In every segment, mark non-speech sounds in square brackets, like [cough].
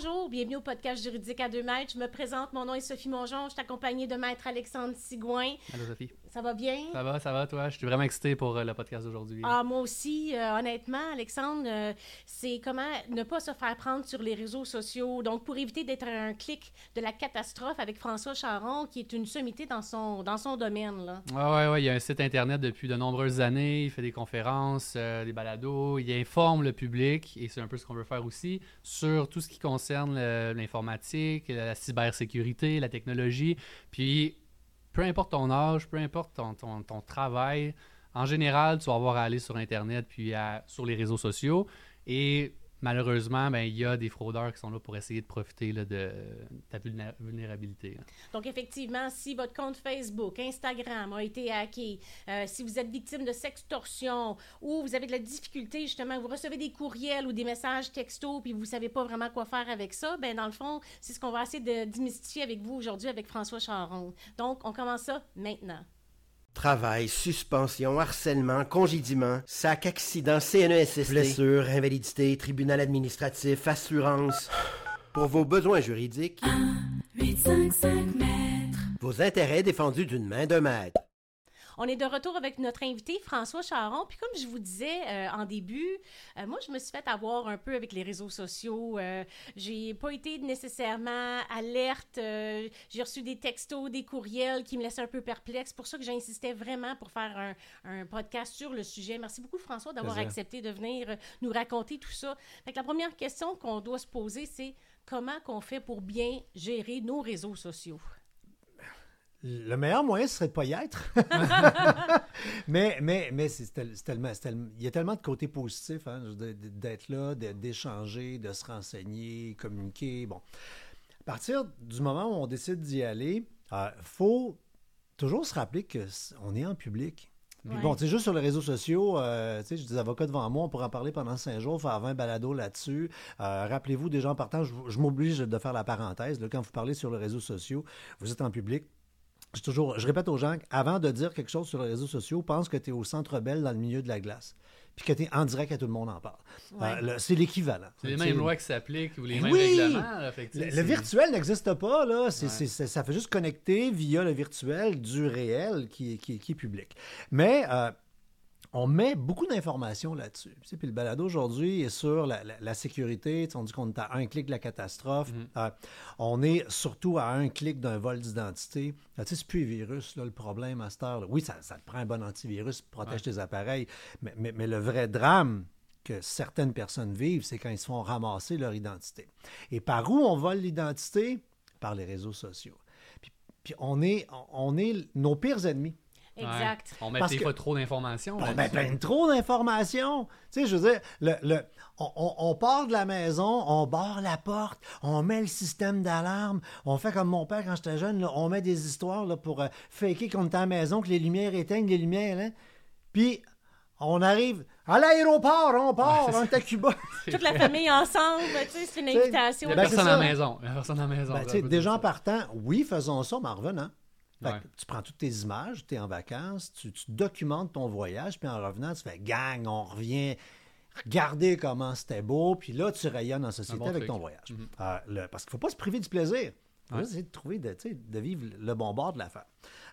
Bonjour, bienvenue au podcast juridique à deux mètres. Je me présente, mon nom est Sophie Mongeon, je suis accompagnée de maître Alexandre Sigouin. Allô Sophie. Ça va bien? Ça va, ça va toi? Je suis vraiment excité pour euh, le podcast d'aujourd'hui. Ah, moi aussi, euh, honnêtement, Alexandre, euh, c'est comment ne pas se faire prendre sur les réseaux sociaux. Donc, pour éviter d'être un clic de la catastrophe avec François Charon, qui est une sommité dans son, dans son domaine. Là. Ouais, ouais, ouais. Il y a un site internet depuis de nombreuses années. Il fait des conférences, des balados. Il informe le public, et c'est un peu ce qu'on veut faire aussi, sur tout ce qui concerne l'informatique, la cybersécurité, la technologie. Puis, peu importe ton âge, peu importe ton, travail, en général, tu vas avoir à aller sur Internet puis sur les réseaux sociaux. Et malheureusement, ben, il y a des fraudeurs qui sont là pour essayer de profiter de ta vulnérabilité. Donc, effectivement, si votre compte Facebook, Instagram a été hacké, euh, si vous êtes victime de sextorsion ou vous avez de la difficulté, justement, vous recevez des courriels ou des messages texto puis vous ne savez pas vraiment quoi faire avec ça, ben dans le fond, c'est ce qu'on va essayer de démystifier avec vous aujourd'hui avec François Charon. Donc, on commence ça maintenant. Travail, suspension, harcèlement, congédiement, sac, accident, CNESST, blessure, invalidité, tribunal administratif, assurance. Pour vos besoins juridiques, 1, 5 mètres. Vos intérêts défendus d'une main de maître. On est de retour avec notre invité François Charon. Puis comme je vous disais euh, en début, euh, moi je me suis fait avoir un peu avec les réseaux sociaux. Euh, j'ai pas été nécessairement alerte. j'ai reçu des textos, des courriels qui me laissaient un peu perplexe. Pour ça que j'insistais vraiment pour faire un, podcast sur le sujet. Merci beaucoup François d'avoir accepté de venir nous raconter tout ça. Fait la première question qu'on doit se poser, c'est comment qu'on fait pour bien gérer nos réseaux sociaux? Le meilleur moyen, ce serait de ne pas y être. [laughs] mais mais, mais c'est tellement, il y a tellement de côtés positifs hein, d'être là, d'échanger, de se renseigner, communiquer. Bon. À partir du moment où on décide d'y aller, il euh, faut toujours se rappeler qu'on est en public. bon, tu sais, juste sur les réseaux sociaux, euh, tu sais, j'ai des avocats devant moi, on pourra en parler pendant cinq jours, faire 20 balados là-dessus. Euh, rappelez-vous, des gens partant, je, je m'oblige de faire la parenthèse. Là, quand vous parlez sur les réseaux sociaux, vous êtes en public, je, toujours, je répète aux gens, avant de dire quelque chose sur les réseaux sociaux, pense que tu es au centre belle dans le milieu de la glace. Puis que tu es en direct à tout le monde en parle. Euh, c'est l'équivalent. C'est les mêmes lois qui s'appliquent ou les mêmes règlements. le, virtuel n'existe pas. Là. ça fait juste connecter via le virtuel du réel qui, qui, qui est public. Mais euh, on met beaucoup d'informations là-dessus. Puis le balado aujourd'hui est sur la, sécurité. On dit qu'on est à un clic de la catastrophe. Mhm. Euh, on est surtout à un clic d'un vol d'identité. Tu sais, c'est plus virus, le problème à cette heure. Oui, ça, te prend un bon antivirus pour protéger tes appareils. Mais, mais, le vrai drame que certaines personnes vivent, c'est quand ils se font ramasser leur identité. Et par où on vole l'identité? Par les réseaux sociaux. Puis, puis on, est, on est nos pires ennemis. Exact. On met des fois trop d'informations. On met plein trop d'informations. Tu sais, je veux dire, le, le, on, on, part de la maison, on barre la porte, on met le système d'alarme, on fait comme mon père quand j'étais jeune, on met des histoires là, pour euh, faker qu'on est à la maison, que les lumières éteignent, les lumières, hein. Puis, on arrive à l'aéroport, on part, on est à Cuba. [laughs] Toute la famille ensemble, tu sais, c'est une invitation. Il n'y a personne à la maison. Il a personne à la maison. Ben, des gens partant, oui, faisons ça, mais en revenant tu prends toutes tes images, tu es en vacances, tu, documentes ton voyage, puis en revenant, tu fais gang, on revient. Regardez comment c'était beau, puis là, tu rayonnes en société avec ton voyage. Mhm. Euh, parce qu'il ne faut pas se priver du plaisir. Il faut essayer de trouver, de, de, vivre le bon bord de l'affaire.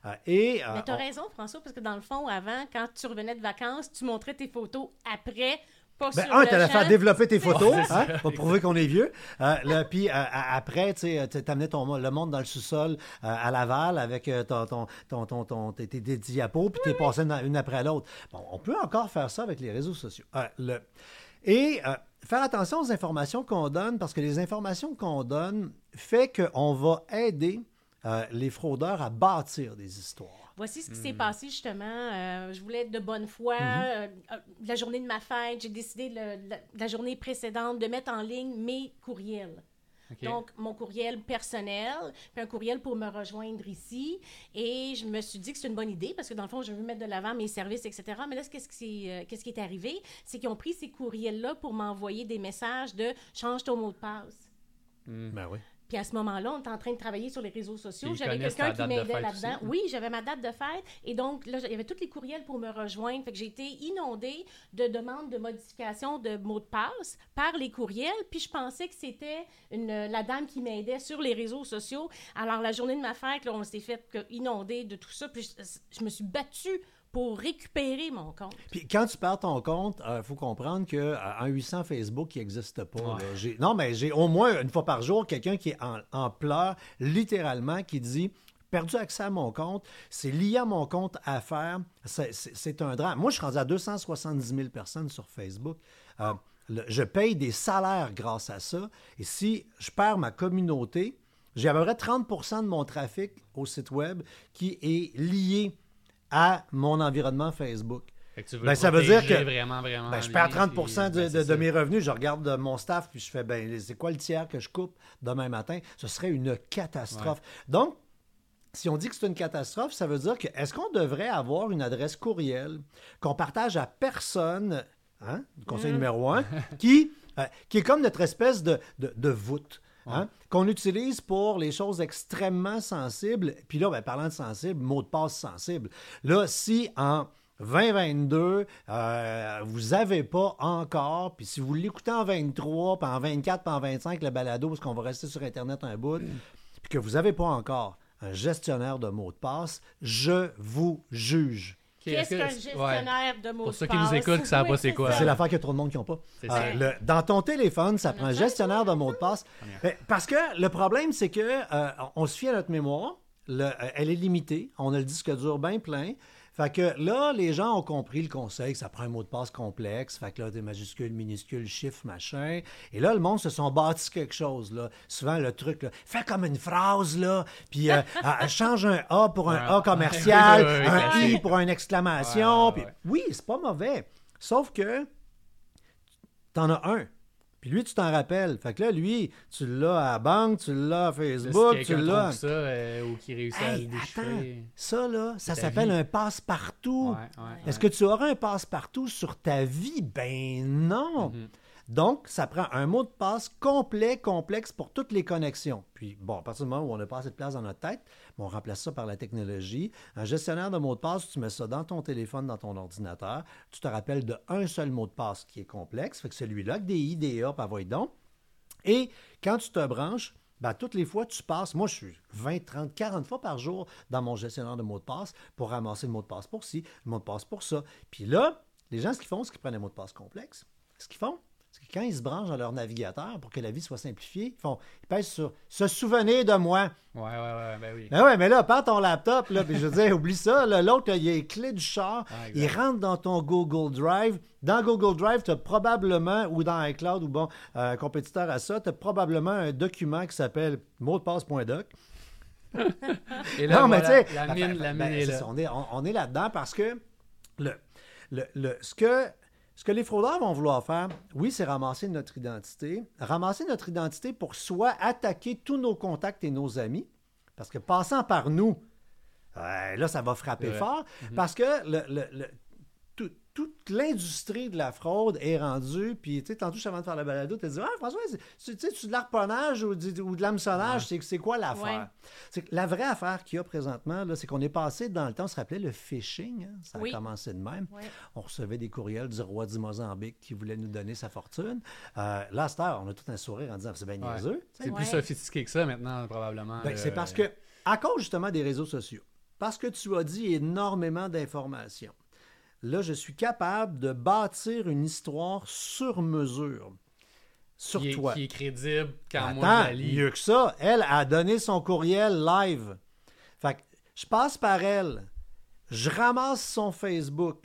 Euh, et, euh, Mais tu as raison, François, parce que dans le fond, avant, quand tu revenais de vacances, tu montrais tes photos après ben, un, tu as faire développer tes [laughs] photos hein, pour prouver qu'on est vieux. Euh, puis euh, après, tu amenais ton, le monde dans le sous-sol euh, à Laval avec ton, ton, ton, ton tes, tes, diapos, puis tu es passé une après l'autre. Bon, on peut encore faire ça avec les réseaux sociaux. le, et faire attention aux informations qu'on donne, parce que les informations qu'on donne fait qu'on va aider les fraudeurs à bâtir des histoires. Voici ce qui s'est hmm. passé justement. Euh, je voulais être de bonne foi. Mm-hmm. Euh, la journée de ma fête, j'ai décidé la, journée précédente de mettre en ligne mes courriels. Donc, mon courriel personnel, puis un courriel pour me rejoindre ici. Et je me suis dit que c'est une bonne idée parce que dans le fond, je veux mettre de l'avant mes services, etc. Mais là, qu'est-ce qui, euh, est arrivé? C'est qu'ils ont pris ces courriels-là pour m'envoyer des messages de change ton mot de passe. Mm. Ben oui. Puis à ce moment-là, on était en train de travailler sur les réseaux sociaux. J'avais quelqu'un qui m'aidait là-dedans. Oui, j'avais ma date de fête. Et donc, là, il y avait tous les courriels pour me rejoindre. Fait que j'ai été inondée de demandes de modification de mots de passe par les courriels. Puis je pensais que c'était la dame qui m'aidait sur les réseaux sociaux. Alors, la journée de ma fête, là, on s'est fait inonder de tout ça. Puis je, je me suis battue pour récupérer mon compte. Puis quand tu perds ton compte, il faut comprendre qu'un 800 Facebook, il n'existe pas. Ouais. là. J'ai- Non, mais j'ai au moins une fois par jour quelqu'un qui est en, en pleurs, littéralement, qui dit perdu accès à mon compte, c'est lié à mon compte à faire, c'est- c'est c'est un drame. Moi, je suis rendu à 270 000 personnes sur Facebook. Euh, le- je paye des salaires grâce à ça. Et si je perds ma communauté, j'ai à peu près 30% de mon trafic au site web qui est lié à mon environnement Facebook. Fait que tu veux Ben, ça veut dire que- vraiment, vraiment Ben, je perds 30 les- de, ben, de- de mes revenus. Je regarde euh, mon staff puis je fais, ben, c'est quoi le tiers que je coupe demain matin? Ce serait une catastrophe. Donc, si on dit que c'est une catastrophe, ça veut dire que est-ce qu'on devrait avoir une adresse courriel qu'on partage à personne, hein, conseil numéro un, [laughs] qui, euh, qui est comme notre espèce de, de, de voûte? Hein, qu'on utilise pour les choses extrêmement sensibles. Puis là, ben, parlant de sensible, mot de passe sensible. Là, si en 2022, euh, vous n'avez pas encore, puis si vous l'écoutez en 23, puis en 24, puis en 25, le balado, parce qu'on va rester sur Internet un bout, puis que vous n'avez pas encore un gestionnaire de mots de passe, je vous juge. Qu'est-ce que- qu'un ouais. gestionnaire de mots Pour de ceux qui nous passe? écoutent, qui savent Oui, pas c'est quoi? C'est l'affaire qu'il y a trop de monde qui n'ont pas. C'est Euh, ça. le- dans ton téléphone, ça prend un gestionnaire de mots de passe. Parce que le problème, c'est que euh, on se fie à notre mémoire. Le- euh, elle est limitée. On a le disque dur bien plein. Fait que là, les gens ont compris le conseil que ça prend un mot de passe complexe. Fait que là, des majuscules, minuscules, chiffres, machin. Et là, le monde se sont bâtis quelque chose. Là. Souvent, le truc, là, fais comme une phrase, là, puis euh, euh, [laughs] change un A pour un. A commercial, un I pour une exclamation. Puis-. Oui, c'est pas mauvais. Sauf que t'en as un. Puis lui, tu t'en rappelles. Fait que là, lui, tu l'as à la banque, tu l'as à Facebook, tu l'as. ça euh, ou qui réussit à le attends, ça là, ça s'appelle un passe-partout. Ouais, ouais, Est-ce ouais. que tu auras un passe-partout sur ta vie? Ben non. Mhm. Donc, ça prend un mot de passe complet, complexe pour toutes les connexions. Puis, bon, à partir du moment où on n'a pas assez de place dans notre tête, ben, on remplace ça par la technologie. Un gestionnaire de mots de passe, tu mets ça dans ton téléphone, dans ton ordinateur. Tu te rappelles de un seul mot de passe qui est complexe. Fait que celui-là, avec des I, des A, puis envoie donc. Et quand tu te branches, ben, toutes les fois, tu passes. Moi, je suis 20, 30, 40 fois par jour dans mon gestionnaire de mots de passe pour ramasser le mot de passe pour ci, le mot de passe pour ça. Puis là, les gens, ce qu'ils font, c'est qu'ils prennent un mot de passe complexe. Ce qu'ils font, que quand ils se branchent dans leur navigateur pour que la vie soit simplifiée, ils font, ils pèsent sur se souvenir de moi. Ouais, ouais, ouais, ben oui. Ben ouais, mais là, prends ton laptop, là, puis je veux dire, [laughs] oublie ça. là, L'autre, il a les clés du char, Ah, il rentre dans ton Google Drive. Dans Google Drive, tu as probablement, ou dans iCloud, ou bon, euh, compétiteur à ça, tu as probablement un document qui s'appelle mot de passe.doc. [laughs] Et là, non, mais tu sais, la ben, mine, la ben, est là. ça, on est, on- on est là-dedans parce que le, le, le- ce que ce que les fraudeurs vont vouloir faire, oui, c'est ramasser notre identité. Ramasser notre identité pour soit attaquer tous nos contacts et nos amis, parce que passant par nous, euh, là, ça va frapper fort, parce que le, le- le- tout- toute l'industrie de la fraude est rendue, puis tu sais, tantôt, avant de faire la balado, tu as dit, ah, François, tu sais, tu de l'arponnage ou, de l'hameçonnage, c'est c'est quoi l'affaire? Ouais. La vraie affaire qu'il y a présentement, là, c'est qu'on est passé dans le temps, on se rappelait le phishing, hein, ça Oui. a commencé de même. Ouais. On recevait des courriels du roi du Mozambique qui voulait nous donner sa fortune. Euh, là, à cette heure, on a tout un sourire en disant c'est bien Ouais. niaiseux. C'est Ouais. plus sophistiqué que ça maintenant, probablement. Ben, c'est parce que, à cause justement des réseaux sociaux, parce que tu as dit énormément d'informations, là, je suis capable de bâtir une histoire sur mesure sur qui est, toi. qui est crédible quand Attends, moi je la lis. mieux que ça, elle a donné son courriel live. Fait que je passe par elle, je ramasse son Facebook,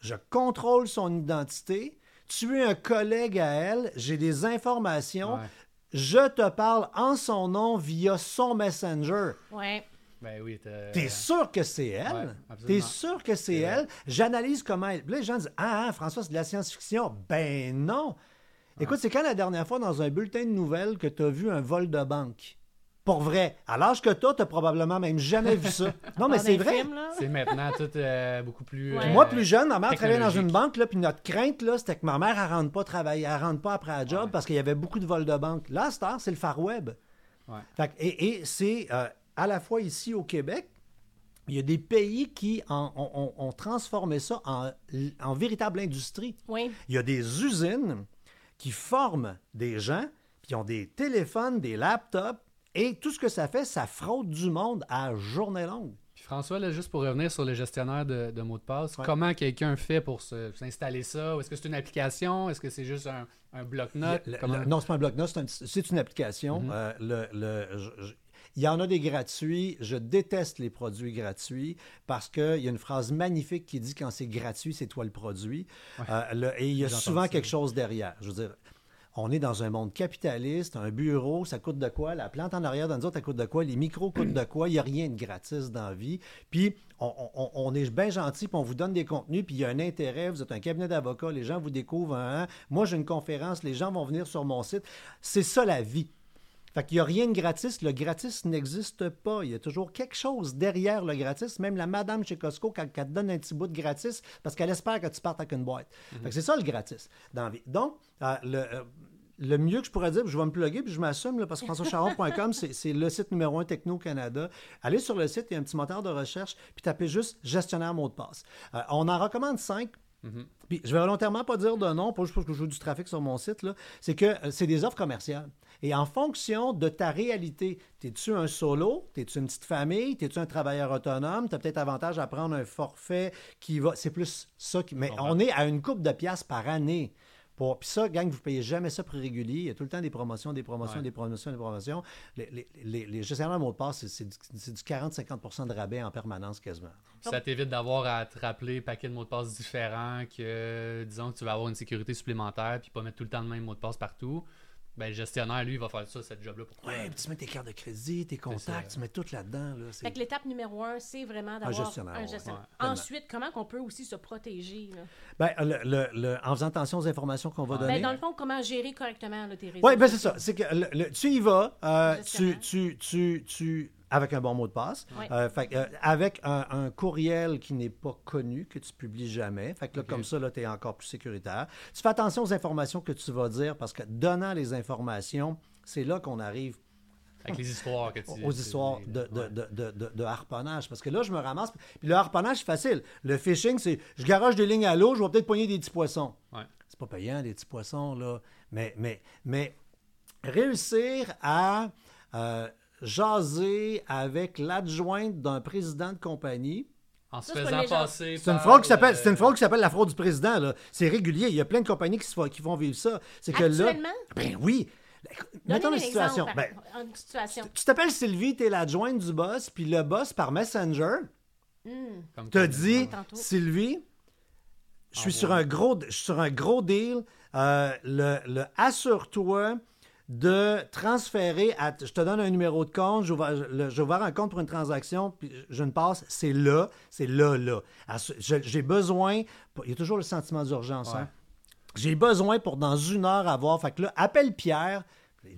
je contrôle son identité, tu es un collègue à elle, j'ai des informations, Ouais. je te parle en son nom via son messenger. Ouais. Ben oui, T'es sûr que c'est elle? T'es sûr que c'est elle? J'analyse comment elle. Là, les gens disent Ah, ah, François, c'est de la science-fiction. Ben non! Écoute, c'est quand la dernière fois dans un bulletin de nouvelles que tu as vu un vol de banque? Pour vrai. À l'âge que toi, t'as probablement même jamais vu ça. [laughs] Non, mais c'est vrai. C'est maintenant tout euh, beaucoup plus. Ouais. euh, Moi, plus jeune, ma mère travaillait dans une banque, là, puis notre crainte, là, c'était que ma mère, elle rentre pas travailler, elle rentre pas après la job Ouais. parce qu'il y avait beaucoup de vols de banque. Là, heure, c'est le Far Web. Ouais. Fait et c'est euh, à la fois ici au Québec, il y a des pays qui en- ont, transformé ça en, en véritable industrie. Oui. Il y a des usines qui forment des gens, puis ils ont des téléphones, des laptops, et tout ce que ça fait, ça fraude du monde à journée longue. Puis François, là, juste pour revenir sur le gestionnaire de, de mots de passe, Ouais. comment quelqu'un fait pour s'installer ça? Est-ce que c'est une application? Est-ce que c'est juste un, un bloc-notes? Comment- non, c'est pas un bloc-notes, c'est, un- c'est une application. Mhm. Euh, le- le- je- je- il y en a des gratuits. Je déteste les produits gratuits parce qu'il y a une phrase magnifique qui dit quand c'est gratuit, c'est toi le produit. Ouais. Euh, le- et il y a souvent ça, quelque chose derrière. Je veux dire, on est dans un monde capitaliste, un bureau, ça coûte de quoi? La plante en arrière dans nous autres, ça coûte de quoi? Les micros coûtent de quoi? Il n'y a rien de gratis dans la vie. Puis, on, on- on est bien gentil, puis on vous donne des contenus, puis il y a un intérêt. Vous êtes un cabinet d'avocats, les gens vous découvrent. hein? Moi, j'ai une conférence, les gens vont venir sur mon site. C'est ça la vie. Fait qu'il n'y a rien de gratis. Le gratis n'existe pas. Il y a toujours quelque chose derrière le gratis. Même la madame chez Costco, quand elle te donne un petit bout de gratis, parce qu'elle espère que tu partes avec une boîte. Fait que c'est ça le gratis dans la vie. Donc, euh, le, euh, le mieux que je pourrais dire, puis je vais me plugger, puis je m'assume, parce que françoischaron.com, [laughs] c'est le site numéro un Techno-Canada. Allez sur le site, il y a un petit moteur de recherche, puis tapez juste gestionnaire mot de passe. Euh, on en recommande cinq. Mhm. Puis je vais volontairement pas dire de nom, pas juste parce que je joue du trafic sur mon site, là. c'est que euh, c'est des offres commerciales. Et en fonction de ta réalité, t'es-tu un solo, t'es-tu une petite famille, t'es-tu un travailleur autonome, t'as peut-être avantage à prendre un forfait qui va. C'est plus ça qui. Mais on est à une coupe de piastres par année. Pour... Puis ça, gang, vous payez jamais ça prix régulier. Il y a tout le temps des promotions, des promotions, Ouais. des promotions, des promotions. Les, les, les, les gestionnaires de mots de passe, c'est- du, c'est du 40-50% de rabais en permanence quasiment. Ça t'évite d'avoir à te rappeler paquet de mots de passe différents que, disons, que tu vas avoir une sécurité supplémentaire puis pas mettre tout le temps le même mot de passe partout. Ben, le gestionnaire, lui, il va faire ça, cette job-là pour toi. Ouais, puis tu mets tes cartes de crédit, tes contacts, tu mets tout là-dedans. Là, Fait que l'étape numéro un, c'est vraiment d'avoir gestionnaire, un gestionnaire. Ouais. Ensuite, comment qu'on peut aussi se protéger? Là? Ben, le- le- le- en faisant attention aux informations qu'on va Ouais. donner. Ben, dans le fond, comment gérer correctement là, tes réseaux? Oui, ben c'est ça. C'est que le- le- tu y vas, euh, tu, Gestionnaire. tu, tu, tu, avec un bon mot de passe, euh, fait euh, avec un, un courriel qui n'est pas connu, que tu publies jamais. Fait que là, comme ça, là, tu es encore plus sécuritaire. Tu fais attention aux informations que tu vas dire parce que donnant les informations, c'est là qu'on arrive Avec les histoires que tu [laughs] aux histoires de, de, ouais. de, de, de- de harponnage. Parce que là, je me ramasse. Puis le harponnage, c'est facile. Le phishing, c'est je garoche des lignes à l'eau, je vais peut-être poigner des petits poissons. Ouais. C'est pas payant, des petits poissons, là. Mais, mais, mais réussir à euh, jaser avec l'adjointe d'un président de compagnie. En se faisant passer. C'est une fraude qui s'appelle, c'est une fraude qui s'appelle la fraude du président. là. C'est régulier. Il y a plein de compagnies qui, se font, qui vont vivre ça. C'est que là, ben oui. Mettons une situation. exemple, Ben, une situation. tu t'appelles Sylvie, tu es l'adjointe du boss, puis le boss, par Messenger, comme te dit. Sylvie, je suis Ah, sur ouais. un gros, je suis sur un gros deal. euh, le, le- assure-toi de transférer à, je te donne un numéro de compte, j'ai ouvert, le- j'ai ouvert un compte pour une transaction, puis je ne passe, c'est là, c'est là, là. J'ai besoin, il y a toujours le sentiment d'urgence, Ouais. hein. J'ai besoin pour dans une heure avoir, fait que là, appelle Pierre,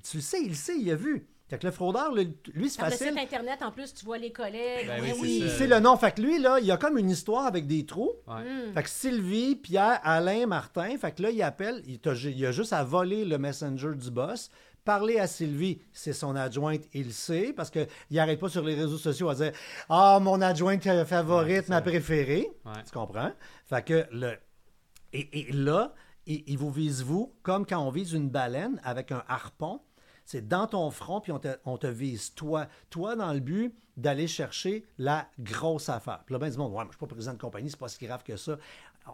tu le sais, il le sait, il a vu. Fait que le fraudeur, lui, c'est Par le facile. site Internet, en plus, tu vois les collègues. Ben oui, oui. c'est le nom. Fait que lui, là, il y a comme une histoire avec des trous. Ouais. Hmm. Fait que Sylvie, Pierre, Alain, Martin, fait que là, il appelle, il, a juste à voler le messenger du boss, parler à Sylvie, c'est son adjointe, il le sait, parce qu'il n'arrête pas sur les réseaux sociaux à dire « Ah, mon adjointe favorite, Ouais, ma préférée. Ouais. Tu comprends? Fait que le... Et, et là, il, il vous vise vous, comme quand on vise une baleine avec un harpon, c'est dans ton front, puis on te, on te vise toi. Toi, dans le but d'aller chercher la grosse affaire. Puis là, ben du monde, ouais, moi, je suis pas président de compagnie, c'est pas si grave que ça.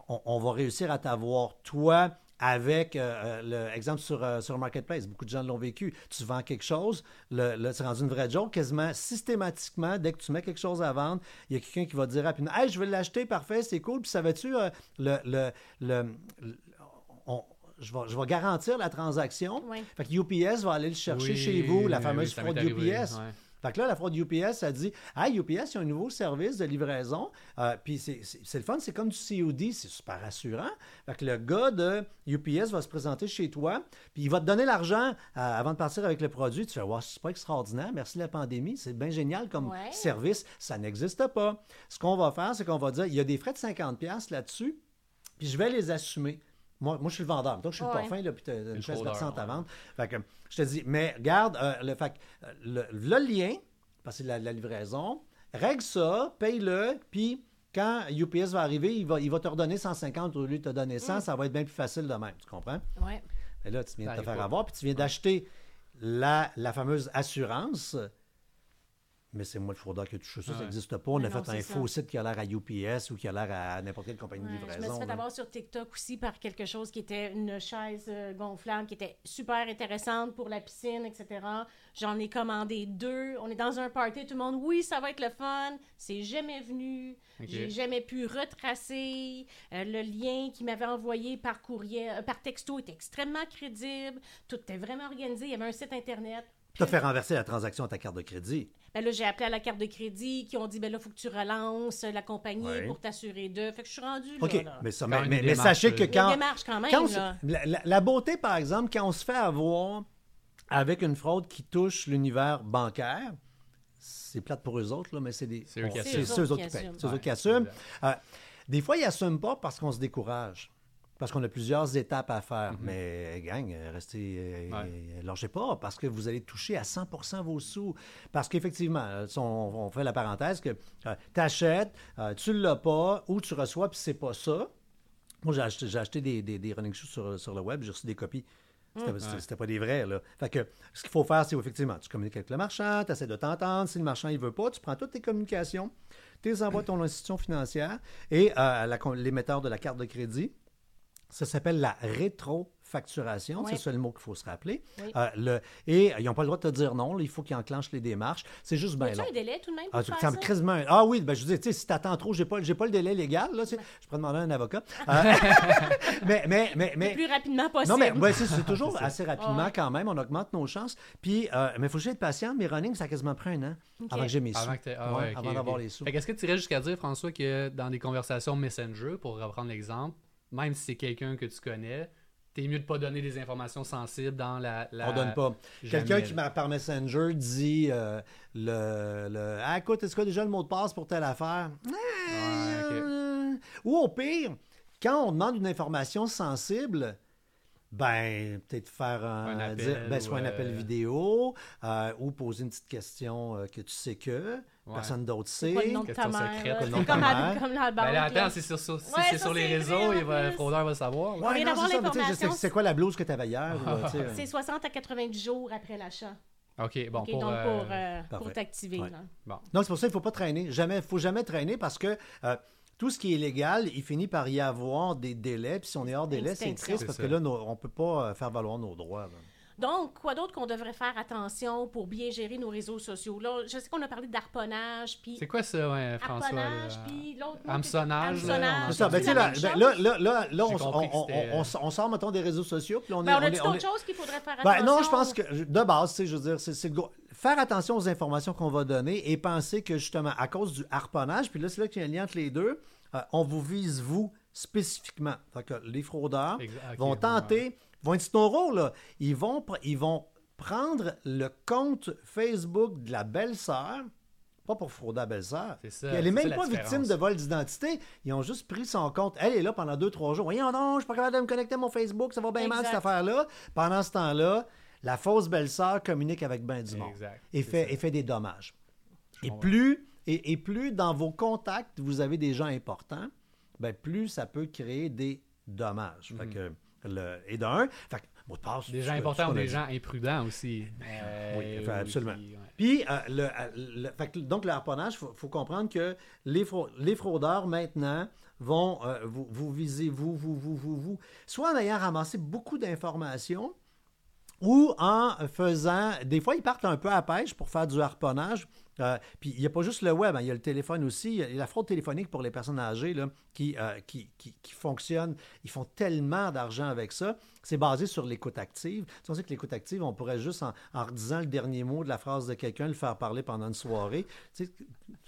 On, va réussir à t'avoir, toi, avec euh, euh, l'exemple sur, euh, sur Marketplace. Beaucoup de gens l'ont vécu. Tu vends quelque chose, le, le- c'est rendu une vraie joke. Quasiment systématiquement, dès que tu mets quelque chose à vendre, il y a quelqu'un qui va dire rapidement Hey, je vais l'acheter, parfait, c'est cool. Puis savais-tu, euh, le, le, le- le- je, vais, je vais garantir la transaction. Fait que UPS va aller le chercher Oui, chez vous, la fameuse fraude arrivé, UPS. ouais. Fait que là, la fraude UPS a dit Ah, UPS, il y a un nouveau service de livraison. Euh, puis c'est le fun, c'est comme du COD, c'est super rassurant. Fait que le gars de UPS va se présenter chez toi, puis il va te donner l'argent euh, avant de partir avec le produit. Tu fais Ouais, c'est pas extraordinaire, merci la pandémie, c'est bien génial comme Ouais. service. Ça n'existe pas. Ce qu'on va faire, c'est qu'on va dire Il y a des frais de 50$ là-dessus, puis je vais les assumer. Moi, moi, je suis le vendeur. Donc, je suis le Ouais. parfum, là, puis tu as une chaise versante à vendre. Fait que, je te dis, mais regarde, euh, le, fait, euh, le, le lien, parce que c'est la, la livraison, règle ça, paye-le, puis quand UPS va arriver, il va, il va te redonner 150 au lieu de te donner 100, ça va être bien plus facile de même, tu comprends? Ouais. Et là, tu viens Ça de te faire pas. avoir, puis tu viens d'acheter la, la fameuse assurance. Mais c'est moi le fraudeur qui a touché ça, ça n'existe pas. On Mais a non, fait un c'est faux ça. site qui a l'air à UPS ou qui a l'air à n'importe quelle compagnie Ouais, de je me livraison. suis fait là. avoir sur TikTok aussi par quelque chose qui était une chaise euh, gonflable qui était super intéressante pour la piscine, etc. J'en ai commandé deux. On est dans un party, tout le monde, oui, ça va être le fun. C'est jamais venu. Ok. J'ai jamais pu retracer. Euh, le lien qu'il m'avait envoyé par courriel, euh, par texto était extrêmement crédible. Tout était vraiment organisé. Il y avait un site internet. Tu as fait renverser la transaction à ta carte de crédit. Ben là, j'ai appelé à la carte de crédit qui ont dit ben là, il faut que tu relances la compagnie Ouais. pour t'assurer d'eux. Fait que je suis rendue OK, là. là. mais, ça, mais, mais- sachez que y a quand, quand même. quand on là. se- la, la- la beauté, par exemple, quand on se fait avoir avec une fraude qui touche l'univers bancaire, c'est plate pour eux autres, là, mais c'est des- C'est eux qui assument. c'est eux autres qui payent. C'est eux Ouais, autres qui assument. Euh, des fois, ils n'assument pas parce qu'on se décourage. Parce qu'on a plusieurs étapes à Mhm. faire. Mais, gang, euh, restez. euh, Ouais. euh, lâchez pas parce que vous allez toucher à 100% vos sous. Parce qu'effectivement, euh, on, on fait la parenthèse que tu achètes, tu ne l'as pas ou tu reçois puis c'est pas ça. Moi, j'ai acheté, des, des, des running shoes sur, sur le web, j'ai reçu des copies. C'était, c'était- c'était pas des vrais, là. Fait que ce qu'il faut faire, c'est effectivement, tu communiques avec le marchand, tu essaies de t'entendre. Si le marchand, il veut pas, tu prends toutes tes communications, tu les envoies à ton institution financière et euh, l'émetteur de la carte de crédit. Ça s'appelle la rétrofacturation. C'est ça le mot qu'il faut se rappeler. Oui. Euh, le, et ils n'ont pas le droit de te dire non. là, il faut qu'ils enclenchent les démarches. C'est juste bien long. un délai tout de même pour Ah, faire ça? quasiment Ah oui, ben, je dire, tu sais, si t'attends trop, j'ai pas, j'ai pas le délai légal, là, je pourrais demander à un avocat. [laughs] Euh, [laughs] mais, mais, mais, Le mais, plus rapidement possible. non, mais ouais, c'est, toujours [laughs] assez rapidement Ouais. quand même, on augmente nos chances. Puis, euh, mais il faut juste être patient, mes running, ça a quasiment pris un an avant que j'ai mes sous. Avant, ah Ouais, avant d'avoir les sous. Qu'est-ce que tu irais jusqu'à dire, François, que dans des conversations Messenger, pour reprendre l'exemple, même si c'est quelqu'un que tu connais, t'es mieux de pas donner des informations sensibles dans la. la- On donne pas. Quelqu'un qui m'a par Messenger dit euh, le, le Ah, écoute, est-ce que déjà le mot de passe pour telle affaire? Euh, Ou au pire, quand on demande une information sensible, ben, peut-être faire un, Un appel dire- ben, soit un appel euh, vidéo ou poser une petite question que tu sais que Ouais. personne d'autre C'est sait. quoi le nom de ta Question mère? secrète, là? le C'est nom de comme, ta à- mère. comme dans la Ben banque. là, là. attends, c'est sur, sur, si Ouais, c'est ça, sur les réseaux, il va, le fraudeur va le savoir. Ouais, c'est quoi la blouse que tu avais hier? C'est 60 à 90 jours après l'achat. Ok, bon, OK, pour. donc euh, pour, euh, pour t'activer. Ouais. bon. Non, c'est pour ça qu'il ne faut pas traîner. Jamais, faut jamais traîner parce que euh, tout ce qui est légal, il finit par y avoir des délais. Puis si on est hors délai, c'est triste parce ça. que là, on ne peut pas faire valoir nos droits. Donc, quoi d'autre qu'on devrait faire attention pour bien gérer nos réseaux sociaux? Là, je sais qu'on a parlé d'harponnage, puis C'est quoi ça, ouais, François? harponnage, là? puis l'autre Hameçonnage, c'est- là, a. Ben, là, ben, chose? là, là, là, là, J'ai on, compris que on- c'était- on- on- on sort, mettons, des réseaux sociaux. Puis on est, Ben, on on est- d'autres choses qu'il faudrait faire Ben, attention? non, je pense que, de base, tu sais, je veux dire, c'est faire attention aux informations qu'on va donner et penser que, justement, à cause du harponnage, puis là, c'est là qu'il y a un lien entre les deux, euh, on vous vise, vous, spécifiquement. Fait que les fraudeurs vont ouais. tenter, vont être sur ton rôle, là. Ils vont, ils vont prendre le compte Facebook de la belle-sœur, pas pour frauder la belle-sœur. C'est ça, Puis elle n'est même pas victime de vol d'identité. Ils ont juste pris son compte. Elle est là pendant deux, trois jours. Voyons non, je suis pas capable de me connecter à mon Facebook, ça va bien mal cette affaire-là. Pendant ce temps-là, la fausse belle-sœur communique avec ben du monde Exact, et fait, ça. et fait des dommages. Et comprends. plus, et, et plus dans vos contacts, vous avez des gens importants, ben plus ça peut créer des dommages. Fait que le, et d'un, fait que, mot de passe, Des gens importants ou des gens imprudents aussi. Euh, Oui, absolument. ouais. Puis, euh, le, le- fait que, donc, le harponnage, il faut, faut comprendre que les, les fraudeurs, maintenant, vont euh, vous, vous viser, vous, vous, vous, vous, vous, soit en ayant ramassé beaucoup d'informations, ou en faisant... Des fois, ils partent un peu à pêche pour faire du harponnage, Euh, puis il n'y a pas juste le web, hein, il y a le téléphone aussi. Il y a la fraude téléphonique pour les personnes âgées là, qui, euh, qui, qui, qui fonctionne. Ils font tellement d'argent avec ça. C'est basé sur l'écoute active. Tu sais, on sait que l'écoute active, on pourrait juste, en, en redisant le dernier mot de la phrase de quelqu'un, le faire parler pendant une soirée. Tu sais,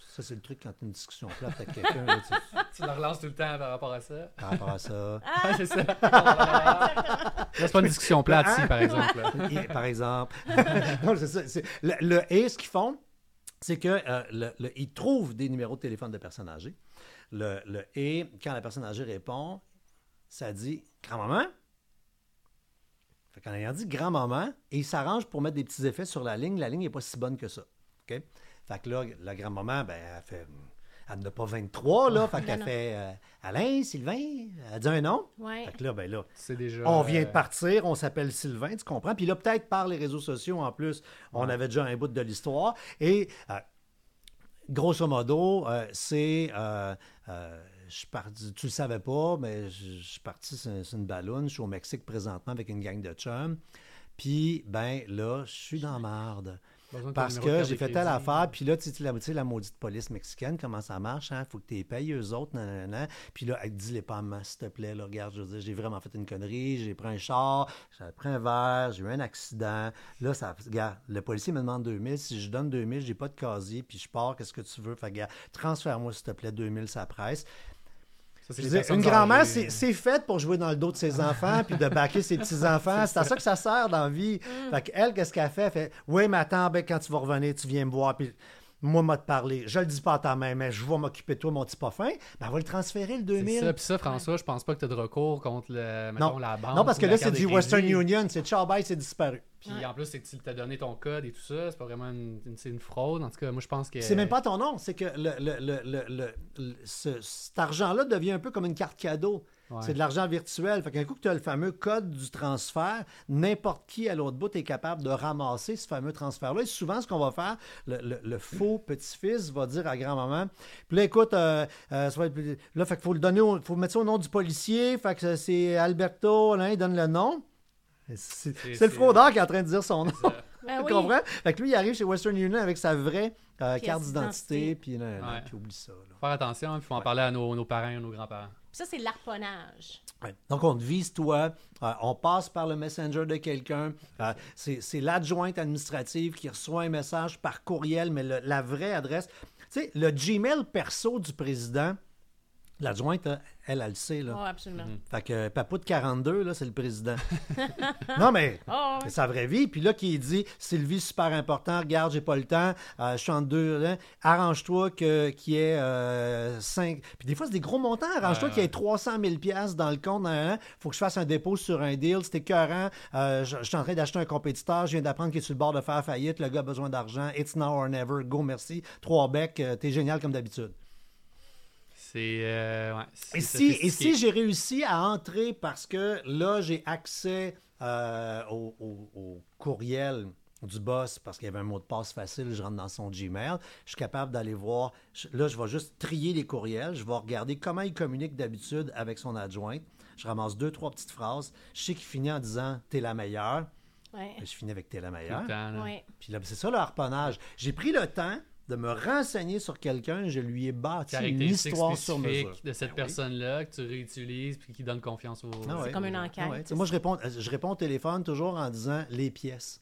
ça, c'est le truc quand tu as une discussion plate avec quelqu'un. là, tu- [laughs] Tu le relances tout le temps par rapport à ça. par rapport à ça. Ah, c'est ça. [laughs] Là, c'est pas une discussion plate, Hein? si, par exemple. là. Par exemple. [laughs] Non, c'est ça, c'est- le, le et, ce qu'ils font, c'est que euh, le- ils trouvent des numéros de téléphone de personnes âgées. Et, quand la personne âgée répond, ça dit grand-maman. Fait qu'en ayant dit grand-maman, et il s'arrange pour mettre des petits effets sur la ligne. La ligne n'est pas si bonne que ça. OK? Fait que là, la grand-maman, ben, elle fait. Elle n'a pas 23, là. Fait qu'elle fait euh, Alain, Sylvain. Elle dit un nom. Ouais. Fait que là, ben là, C'est déjà. on vient de euh, partir, on s'appelle Sylvain, tu comprends? Puis là, peut-être par les réseaux sociaux en plus, on avait déjà un bout de l'histoire. Et euh, grosso modo, euh, c'est. euh, euh, je suis parti, tu le savais pas, mais je, je suis parti sur, sur une ballonne. Je suis au Mexique présentement avec une gang de chums. Puis, ben là, je suis dans la marde. Parce que j'ai fait telle affaire, puis là, tu sais, la, la maudite police mexicaine, comment ça marche, hein? Faut que tu les payes, eux autres, nanana. Puis là, elle dit les paiements, s'il te plaît, là, regarde, je veux dire, j'ai vraiment fait une connerie, j'ai pris un char, j'ai pris un verre, j'ai eu un accident. Là, ça, regarde, le policier me demande 2000, si je donne 2000, j'ai pas de casier, puis je pars, qu'est-ce que tu veux? Fait, regarde, transfère-moi, s'il te plaît, 2000, ça presse. Dire, une grand-mère, c'est c'est fait pour jouer dans le dos de ses enfants puis de baquer ses [laughs] petits-enfants. C'est à ça que ça sert dans la vie. Fait qu'elle, qu'est-ce qu'elle fait? Elle fait Oui, mais attends, ben, quand tu vas revenir, tu viens me voir. Puis moi, m'a te parler. Je le dis pas à ta main, mais je vais m'occuper de toi, mon petit parfum. Ben, on va le transférer, le C'est 2000. ça. Puis ça, François, je pense pas que tu as de recours contre le, mettons, Non. la banque. non, parce que là, c'est du Western. Union. C'est ciao, bye, c'est disparu. Puis en plus, c'est que tu t'as donné ton code et tout ça. C'est pas vraiment une, une- fraude. En tout cas, moi, je pense que. C'est même pas ton nom. C'est que le, le- le- ce- cet argent-là devient un peu comme une carte cadeau. Ouais. C'est de l'argent virtuel. Fait qu'un coup que tu as le fameux code du transfert, n'importe qui à l'autre bout est capable de ramasser ce fameux transfert-là. Et souvent, ce qu'on va faire, le, le- le faux petit-fils va dire à grand-maman, puis là, écoute, euh, euh, ça va être- là, fait qu'il faut le donner, au- faut mettre ça au nom du policier. Fait que c'est Alberto, là, il donne le nom. C'est le fraudeur qui est en train de dire son nom. [laughs] Ben Tu oui. comprends? Fait que lui, il arrive chez Western Union avec sa vraie euh, carte d'identité, puis là, là, Ouais. puis oublie ça. là. Faire attention, il faut en parler à nos, nos parents et nos grands-parents. Puis ça, c'est l'arponnage. Ouais. Donc, on te vise toi, euh, on passe par le messenger de quelqu'un. euh, c'est c'est l'adjointe administrative qui reçoit un message par courriel, mais le- la vraie adresse. Tu sais, le Gmail perso du président, l'adjointe, euh, elle, elle le sait. Là. Oh, absolument. Fait que Papout 42, là, c'est le président. [laughs] [laughs] non, mais Oh, c'est sa vraie vie. Puis là, qui dit Sylvie, super important, regarde, j'ai pas le temps, euh, je suis en deux, hein, arrange-toi que- qu'il y ait 5. Puis des fois, c'est des gros montants. Arrange-toi qu'il y ait 300 000 piastres dans le compte. Il faut que je fasse un dépôt sur un deal. C'était écœurant. Euh, je, je suis en train d'acheter un compétiteur. Je viens d'apprendre qu'il est sur le bord de faire faillite. Le gars a besoin d'argent. It's now or never. Go, merci. Trois becs. euh, T'es génial comme d'habitude. C'est. euh, ouais, Et si, et si j'ai réussi à entrer parce que là, j'ai accès euh, au, au- au courriel du boss parce qu'il y avait un mot de passe facile, je rentre dans son Gmail, je suis capable d'aller voir. je- là, je vais juste trier les courriels, je vais regarder comment il communique d'habitude avec son adjointe. Je ramasse deux, trois petites phrases. Je sais qu'il finit en disant T'es la meilleure. ouais. Je finis avec T'es la Tout meilleure. le temps, là. Ouais. Puis là, c'est ça le harponnage. J'ai pris le temps de me renseigner sur quelqu'un, je lui ai bâti une histoire sur mesure. de cette Ben oui. personne-là que tu réutilises puis qui donne confiance aux. Ah ouais. comme une enquête. Ah ouais. Moi, je réponds, je réponds au téléphone toujours en disant les pièces.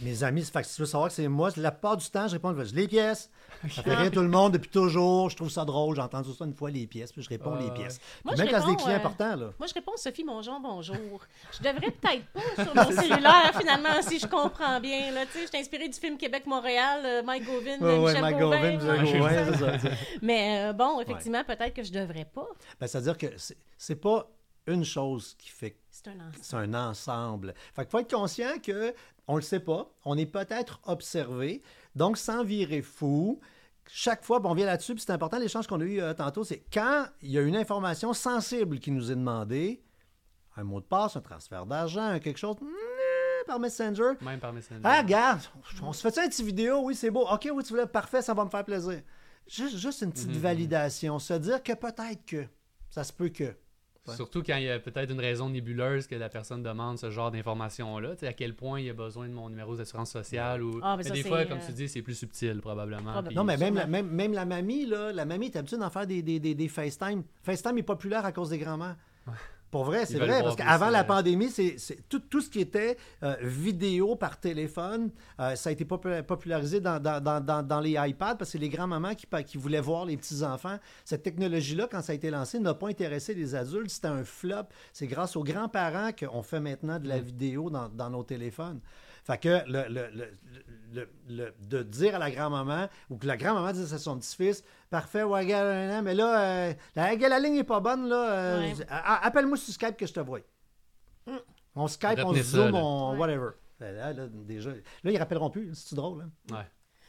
Mes amis, fait que si tu veux savoir que c'est moi, la plupart du temps, je réponds les pièces. Ça fait rire tout le monde depuis toujours. Je trouve ça drôle. J'ai entendu ça une fois, les pièces. Puis je réponds les pièces. Moi, je même quand c'est des clients euh, importants, là. Moi, je réponds Sophie Mongeon, bonjour. Je devrais peut-être pas [laughs] sur mon cellulaire, finalement, si je comprends bien. Là, tu sais, je suis inspirée du film Québec-Montréal, euh, Mike Gauvin, Ouais, ouais, Michel Mike Gauvin. Gauvin, ouais, ça. Mais euh, bon, effectivement, peut-être que je devrais pas. Ben, C'est-à-dire que c'est pas une chose qui fait C'est un ensemble. c'est un ensemble. Fait qu'il faut être conscient que on le sait pas, on est peut-être observé, donc sans virer fou. Chaque fois, bon, on vient là-dessus, puis c'est important, l'échange qu'on a eu euh, tantôt, c'est quand il y a une information sensible qui nous est demandée, un mot de passe, un transfert d'argent, quelque chose, mm, par Messenger. Même par Messenger. Ah, regarde, on se fait ça une petite vidéo, oui, c'est beau. OK, oui, tu voulais, parfait, ça va me faire plaisir. Juste, juste une petite Mhm. validation, se dire que peut-être que, ça se peut que. Ouais. Surtout quand il y a peut-être une raison nébuleuse que la personne demande ce genre d'informations-là. Tu sais, à quel point il y a besoin de mon numéro d'assurance sociale ou... Ah, mais mais ça, des fois, comme euh, tu dis, c'est plus subtil probablement. Probable- Non, mais même la, même, même la mamie, là, la mamie est habituée d'en faire des, des, des, des FaceTime. FaceTime est populaire à cause des grands-mères. Pour vrai, c'est vrai, parce qu'avant la pandémie, c'est tout, tout ce qui était euh, vidéo par téléphone, euh, ça a été popula- popularisé dans, dans, dans, dans, dans les iPads, parce que c'est les grands-mamans qui, voulaient voir les petits-enfants. Cette technologie-là, quand ça a été lancé, n'a pas intéressé les adultes, c'était un flop. C'est grâce aux grands-parents qu'on fait maintenant de la Mm. vidéo dans, dans nos téléphones. Fait que le, le- le- le- le- de dire à la grand-maman, ou que la grand-maman dise à son petit-fils, parfait, ouais, mais là, euh, la, la ligne n'est pas bonne, là, euh, Ouais. appelle-moi sur Skype que je te vois. Mm. On Skype, on Zoom, là. on Ouais. whatever. Ben Là, là, déjà, là, ils rappelleront plus, c'est drôle. Hein? Ouais.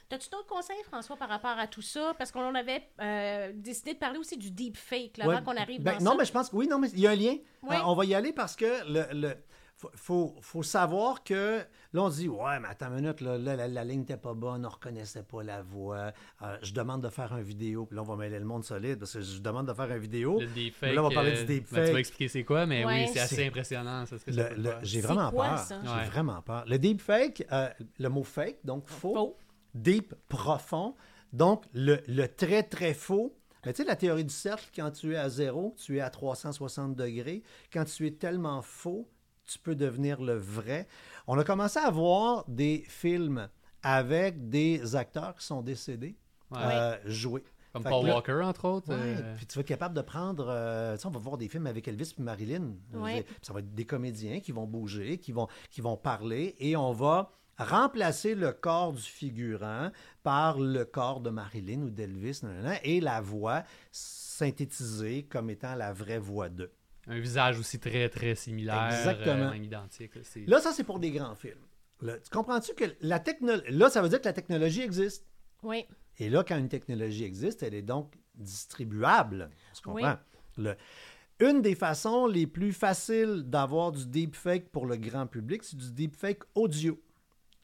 T'as-tu d'autres conseils, François, par rapport à tout ça? Parce qu'on avait euh, décidé de parler aussi du deepfake, là, Ouais. avant qu'on arrive Ben, dans non, ça. mais je pense que oui, non, mais il y a un lien. Euh, on va y aller parce que le, le- faut, faut, faut savoir que là, on dit Ouais, mais attends une minute, là, là, la, la ligne n'était pas bonne, on ne reconnaissait pas la voix. Euh, je demande de faire une vidéo. Puis là, on va mêler le monde solide parce que je demande de faire une vidéo. Le deepfake. Là, on va parler du euh, deepfake. ben, tu vas expliquer c'est quoi, mais Ouais. oui, c'est assez impressionnant. Ça, ce que ça Le- peut le- faire. J'ai vraiment quoi, peur. J'ai Ouais. vraiment peur. Le deepfake, euh, le mot fake, donc faux, Faux. deep, profond. Donc, le, le très, très faux. Mais tu sais, la théorie du cercle, quand tu es à zéro, tu es à 360 degrés. Quand tu es tellement faux, tu peux devenir le vrai. On a commencé à voir des films avec des acteurs qui sont décédés Ouais. euh, jouer. Comme Fait Paul là- Walker, entre autres. Ouais, euh, Puis tu vas être capable de prendre. euh, tu sais, on va voir des films avec Elvis et Marilyn. Ouais. Ça va être des comédiens qui vont bouger, qui vont, qui vont parler, et on va remplacer le corps du figurant par le corps de Marilyn ou d'Elvis, et la voix synthétisée comme étant la vraie voix d'eux. Un visage aussi très, très similaire. Exactement. euh, même identique. là, ça, c'est pour des grands films. Là, tu comprends-tu que la technologie. Là, ça veut dire que la technologie existe? Oui. Et là, quand une technologie existe, elle est donc distribuable. Tu comprends? Le- une des façons les plus faciles d'avoir du deepfake pour le grand public, c'est du deepfake audio.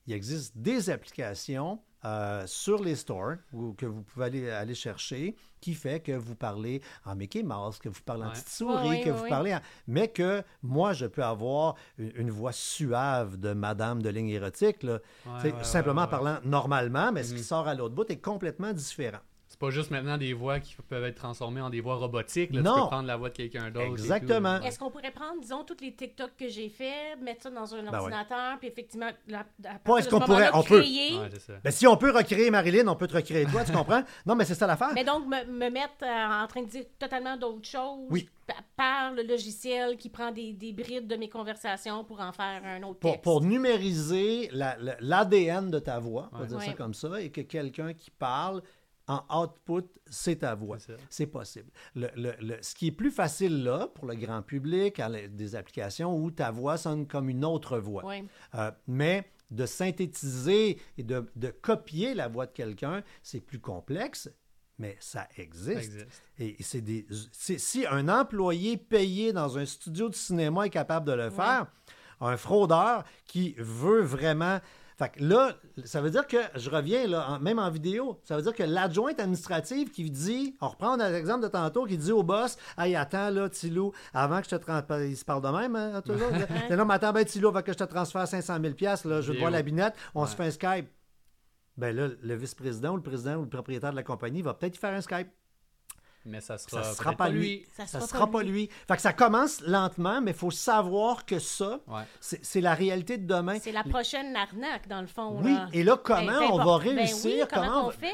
Il existe des applications euh, sur les stores ou que vous pouvez aller, aller chercher qui fait que vous parlez en Mickey Mouse, que vous parlez en petite souris, que vous parlez en... Mais que moi, je peux avoir une, une voix suave de madame de ligne érotique, là, Ouais, simplement ouais, ouais. parlant normalement, mais ce qui Mhm. sort à l'autre bout est complètement différent. C'est pas juste maintenant des voix qui peuvent être transformées en des voix robotiques. Là, Tu Non. peux prendre la voix de quelqu'un d'autre. Exactement. Est-ce qu'on pourrait prendre, disons, toutes les TikTok que j'ai fait, mettre ça dans un Ben ouais. ordinateur, puis effectivement, la, à Pas partir est-ce qu'on pourrait- on peut. Ouais, ça. Ben, si on peut recréer Marilyn, on peut te recréer toi, tu comprends? [laughs] Non, mais c'est ça l'affaire. Mais donc, me, me mettre euh, en train de dire totalement d'autres choses Oui. pa- par le logiciel qui prend des, des brides de mes conversations pour en faire un autre Pour, texte. pour numériser la- la- l'ADN de ta voix, on va Ouais. dire ça comme ça, et que quelqu'un qui parle en output, c'est ta voix. C'est possible. Le- le- le- ce qui est plus facile là, pour le grand public, à la- des applications où ta voix sonne comme une autre voix. Euh, mais de synthétiser et de, de copier la voix de quelqu'un, c'est plus complexe, mais ça Ça existe. Et c'est des, c'est- si un employé payé dans un studio de cinéma est capable de le faire, un fraudeur qui veut vraiment. Fait que là, ça veut dire que, je reviens là, en- même en vidéo, ça veut dire que l'adjointe administrative qui dit, on reprend l'exemple de tantôt, qui dit au boss, hey, attends là, Tilou, avant que je te transfère, il se parle de même, hein, toujours. là, non, mais attends, ben, Tilou, avant que je te transfère 500 000 pièces là, je Vidéo. voir la binette, on se fait un Skype. Ben là, le vice-président ou le président ou le propriétaire de la compagnie va peut-être y faire un Skype. Mais ça sera, Ça sera pas lui. Ça Ça sera sera pas pas lui. Fait que ça commence lentement, mais il faut savoir que ça, Ouais. c'est la réalité de demain. C'est la prochaine arnaque, dans le fond. Oui, là. et là, Ben, comment on va ben oui, réussir? comment, comment on va- fait?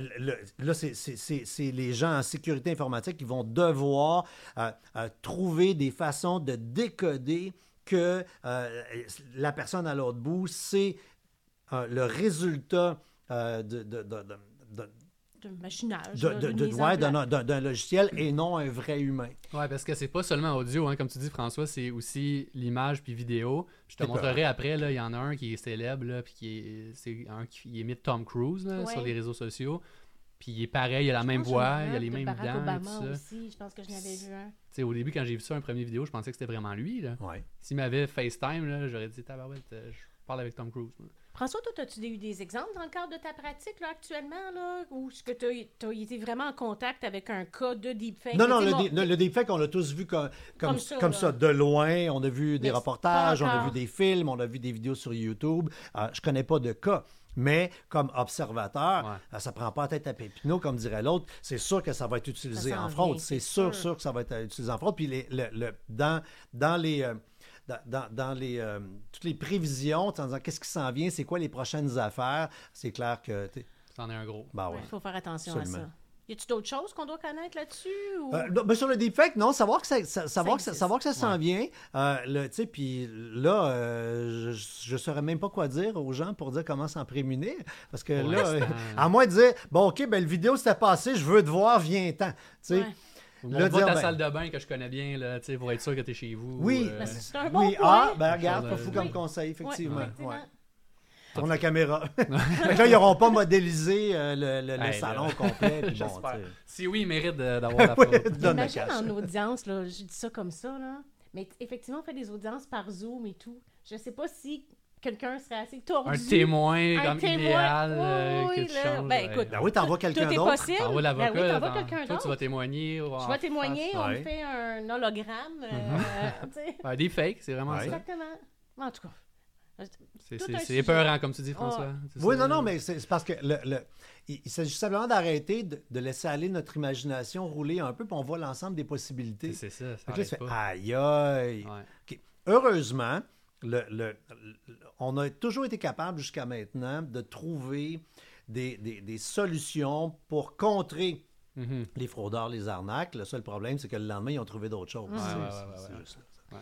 Le- le- Là, c'est- c'est c'est- c'est les gens en sécurité informatique qui vont devoir euh, euh, trouver des façons de décoder que euh, la personne à l'autre bout, c'est euh, le résultat euh, de, de- de- de- de- De machinage. de- de- ouais, d'un logiciel et non un vrai humain. Ouais, parce que c'est pas seulement audio, hein, comme tu dis, François, c'est aussi l'image puis vidéo. Je te montrerai après, là, il y en a un qui est célèbre, là, puis qui est, c'est un qui imite Tom Cruise là, Ouais. sur les réseaux sociaux. Puis il est pareil, il a la Je même voix, il a un les mêmes Barack dents et Obama tout ça. aussi, je pense que je n'avais vu un. Tu sais, au début, quand j'ai vu ça, une première vidéo, je pensais que c'était vraiment lui. Là. Ouais. S'il m'avait FaceTime, là, j'aurais dit, tabarouette, euh, je parle avec Tom Cruise. François, toi, as-tu eu des exemples dans le cadre de ta pratique là, actuellement, là, où est-ce que tu as, été vraiment en contact avec un cas de deepfake? Non, non, le, mon- dé- le- le deepfake, on l'a tous vu comme, comme, Comme ça, comme là. ça, de loin. On a vu des Mais reportages, on a vu des films, on a vu des vidéos sur YouTube. Euh, je connais pas de cas. Mais comme observateur, Ouais. euh, ça prend pas la tête à Pépinot, comme dirait l'autre. C'est sûr que ça va être utilisé en fraude. C'est sûr, sûr. sûr que ça va être euh, utilisé en fraude. Puis les- le, le- dans, dans les... euh, dans, dans- les, euh, toutes les prévisions, en disant qu'est-ce qui s'en vient, c'est quoi les prochaines affaires, c'est clair que... C'en est un gros. Ben Il ouais. faut faire attention à ça. Y a-tu d'autres choses qu'on doit connaître là-dessus? Ou... Euh, non, ben, sur le deepfake, non, savoir que ça, ça- savoir que ça, savoir que ça s'en Ouais. vient. euh, le- tu sais, puis là, euh, je ne saurais même pas quoi dire aux gens pour dire comment s'en prémunir. Parce que là, euh, à moins de dire, bon, OK, ben, le vidéo s'était passé, je veux te voir, viens-ten. Tu sais. Ouais. On Le va dire, ta ben- salle de bain que je connais bien, là, tu sais, pour être sûr que tu es chez vous. Oui. euh, Ben, c'est un bon Oui, point. ah, ben regarde, pas fou comme conseil, effectivement. effectivement. Ouais. Tourne la caméra. [laughs] Là, ils n'auront pas modélisé euh, le, le- le Hey, salon là. complet. puis [laughs] bon. Si oui, il mérite de- d'avoir [laughs] la Oui, faute. donne le Imagine en audience, là, je dis ça comme ça, là. Mais effectivement, on fait des audiences par Zoom et tout. Je sais pas si quelqu'un serait assez tordu. Un témoin Un comme témoin. idéal euh, Oui, que oui, tu là. changes. Ben, écoute, Ben oui, t'envoies Tout quelqu'un est d'autre. possible. T'envoies Ben l'avocat. oui, t'envoies t'en- quelqu'un Toi, tu d'autre. vas témoigner. ou Je vais témoigner, face. on Ouais. fait un hologramme. euh, sais. Un deepfake, c'est vraiment Ouais. ça. Exactement. En tout cas. C'est épeurant, comme tu dis, François. Oui, ça. non, non, mais c'est parce que le, le- il, il s'agit simplement d'arrêter de, de laisser aller notre imagination rouler un peu, puis on voit l'ensemble des possibilités. C'est c'est ça, ça là, pas. aïe, aïe. Ouais. Heureusement, le, le- le- on a toujours été capable jusqu'à maintenant de trouver des, des- des solutions pour contrer Mhm. les fraudeurs, les arnaques. Le seul problème, c'est que le lendemain, ils ont trouvé d'autres choses. Ouais, C'est- ouais, c'est- ouais, c'est ouais. juste ça.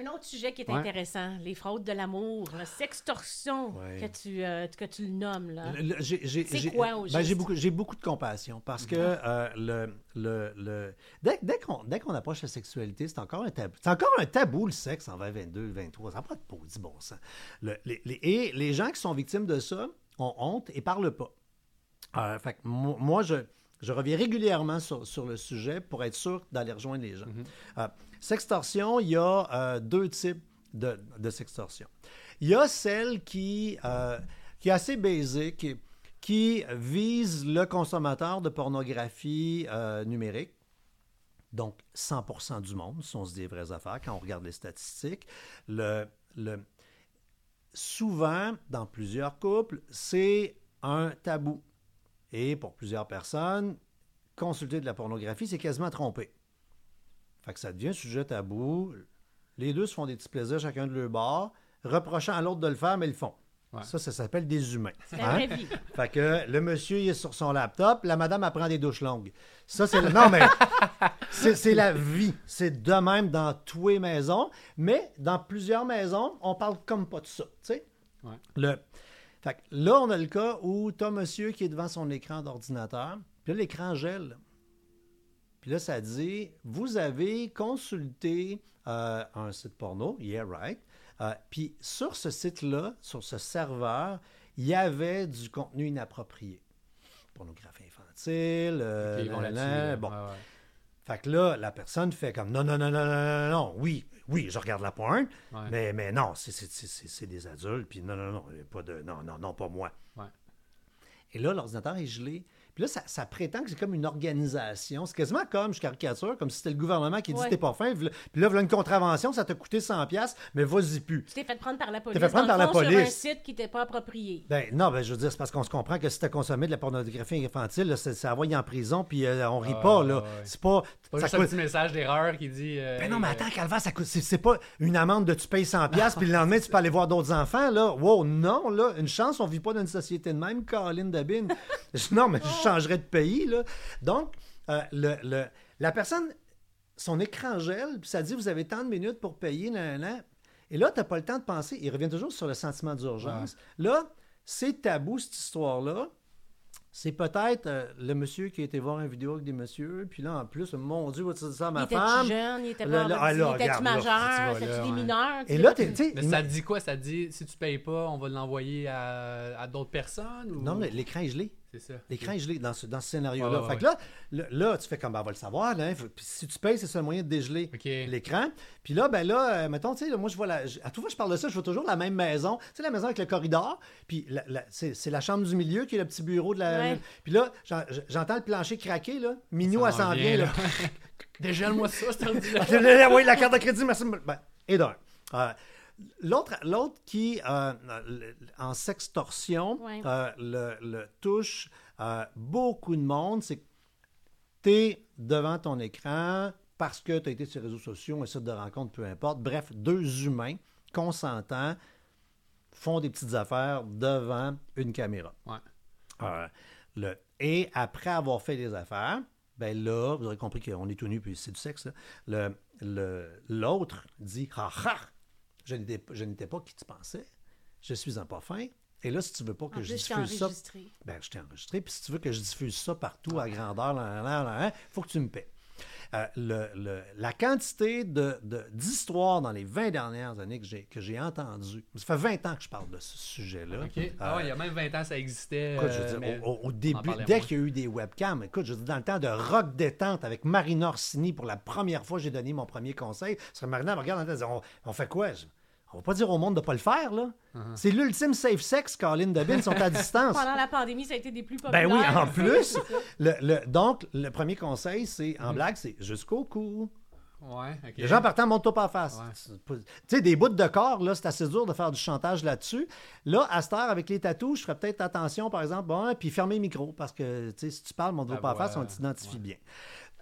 Un autre sujet qui est Ouais. intéressant, les fraudes de l'amour, la sextorsion Ouais. que, tu, euh, que tu le nommes. Là. C'est quoi, au ben, j'ai beaucoup, beaucoup de compassion parce que euh, le, le, le- dès, dès qu'on, approche la sexualité, c'est encore un tabou. C'est encore un tabou, le sexe, en 2022, 23. Ça n'a pas de beau, dit bon sens. Le- les, les- et les gens qui sont victimes de ça ont honte et parlent pas. Euh, fait que mo- moi, je, je reviens régulièrement sur, sur le sujet pour être sûr d'aller rejoindre les gens. Euh, sextorsion, il y a euh, deux types de, de sextorsion. Il y a celle qui, euh, qui est assez basique, qui vise le consommateur de pornographie numérique. Donc, 100% du monde, si on se dit les vraies affaires, quand on regarde les statistiques. Le, le, souvent, dans plusieurs couples, c'est un tabou. Et pour plusieurs personnes, consulter de la pornographie, c'est quasiment tromper. Fait que ça devient un sujet tabou. Les deux se font des petits plaisirs chacun de leur bord, reprochant à l'autre de le faire, mais ils le font. Ouais. Ça, ça s'appelle des humains. C'est la Hein? vraie vie. Fait que le monsieur, il est sur son laptop, la madame apprend des douches longues. Ça, c'est le... Non, mais [laughs] c'est c'est la vie. C'est de même dans toutes les maisons, mais dans plusieurs maisons, on parle comme pas de ça, tu sais. Ouais. Le... Fait que là, on a le cas où tu as monsieur qui est devant son écran d'ordinateur, puis là, l'écran gèle. Puis là, ça dit Vous avez consulté euh, un site porno, yeah, right. Euh, puis sur ce site-là, sur ce serveur, il y avait du contenu inapproprié. Pornographie infantile, euh, bon. Ah ouais. Fait que là, la personne fait comme non, non, non, non, non, non, non, oui, oui, je regarde la pointe, Ouais. mais, mais non, c'est- c'est c'est- c'est- c'est des adultes, puis non, non, non, pas de, non, non, non, pas moi. Ouais. Et là, l'ordinateur est gelé. Puis là, ça, ça prétend que c'est comme une organisation. C'est quasiment comme, je caricature, comme si c'était le gouvernement qui dit Ouais. t'es pas fin. Puis là, voilà une contravention, ça t'a coûté 100$, piastres, mais vas-y plus. Tu t'es fait prendre par la police. fait prendre dans par le la fond, Sur un police. site qui n'était pas approprié. Ben non, ben je veux dire, c'est parce qu'on se comprend que si t'as consommé de la pornographie infantile, là, c'est c'est envoyé en prison, puis euh, on rit Ah, pas, là. ouais. C'est pas. C'est pas ça juste un coûte- petit message d'erreur qui dit. euh, Ben non, mais hey, attends, Calva, ça coûte. C'est, c'est pas une amende de tu payes 100$, piastres, puis le lendemain, [laughs] tu peux aller voir d'autres enfants, là. Wow, non, là. Une chance, on vit pas dans une société de même, Caroline Dabine. [laughs] Non, mais je changerais de pays, là. Donc, euh, le, le- la personne, son écran gèle, puis ça dit, vous avez tant de minutes pour payer, nan, nan. Et là, tu n'as pas le temps de penser. Il revient toujours sur le sentiment d'urgence. Là, c'est tabou, cette histoire-là. C'est peut-être euh, le monsieur qui a été voir une vidéo avec des messieurs, puis là, en plus, mon Dieu, va-tu dire ça à ma il était femme? jeune, il était pas là, ah, là, il était majeur, c'était des ouais. mineurs? Et là, tu sais, Mais ça te dit quoi? Ça te dit, si tu payes pas, on va l'envoyer à, à d'autres personnes? Ou... Non, mais l'écran est gelé. C'est ça. L'écran est gelé dans ce, dans ce scénario-là. Ouais, ouais, fait que là, là, là, tu fais comme, ben, on va le savoir. Là, hein. Faut- si tu payes, c'est ça le moyen de dégeler l'écran. Puis là, ben là, euh, mettons, tu sais, là, moi, je vois la. À tout fois je parle de ça, je vois toujours la même maison. Tu sais, la maison avec le corridor. Puis la- la- c'est c'est la chambre du milieu qui est le petit bureau de la. Ouais. Puis là, j'en- j'entends le plancher craquer, là. Minou, elle s'en vient, là. [laughs] Dégèle-moi ça, cet ordi-là. [laughs] oui, la carte de crédit, merci. Ben, et d'un. L'autre, l'autre qui, euh, en sextorsion, Ouais. euh, le, le touche euh, beaucoup de monde, c'est que tu es devant ton écran parce que tu as été sur les réseaux sociaux, un site de rencontre, peu importe. Bref, deux humains consentants font des petites affaires devant une caméra. Ouais. Euh, le, et après avoir fait les affaires, ben là, vous aurez compris qu'on est tout nu puis c'est du sexe. là. Le, le, l'autre dit Ha ha Je n'étais, je n'étais pas qui tu pensais. Je suis un pas fin. Et là, si tu veux pas que En je plus, je t'ai diffuse ça, enregistré. ben, je t'ai enregistré. Puis si tu veux que je diffuse ça partout à grandeur, il faut que tu me paies. Euh, le- le- la quantité de, de- d'histoires dans les 20 dernières années que j'ai, que j'ai entendues, ça fait 20 ans que je parle de ce sujet-là. OK. Ah ouais, il y a même 20 ans, ça existait. Écoute, je euh, veux dire, au, au- début, dès moins. qu'il y a eu des webcams, écoute, je veux dire, dans le temps de rock détente avec Marina Orsini, pour la première fois, j'ai donné mon premier conseil. Parce que Marina me regarde en disant, on, on fait quoi? Je- on va pas dire au monde de pas le faire, là. Uh-huh. C'est l'ultime safe sex, Colin Debin, ils sont à [laughs] distance. Pendant la pandémie, ça a été des plus Ben populaires. oui, en plus. [laughs] Le- le- donc, le premier conseil, c'est, en blague, c'est jusqu'au cou. Ouais. Les gens partant, monte-toi pas en face. Ouais. Tu sais, des bouts de corps, là, c'est assez dur de faire du chantage là-dessus. Là, à cette heure, avec les tatous, je ferais peut-être attention, par exemple, bon, puis fermer le micro, parce que, tu sais, si tu parles, monte-toi Ben pas en face, on t'identifie bien.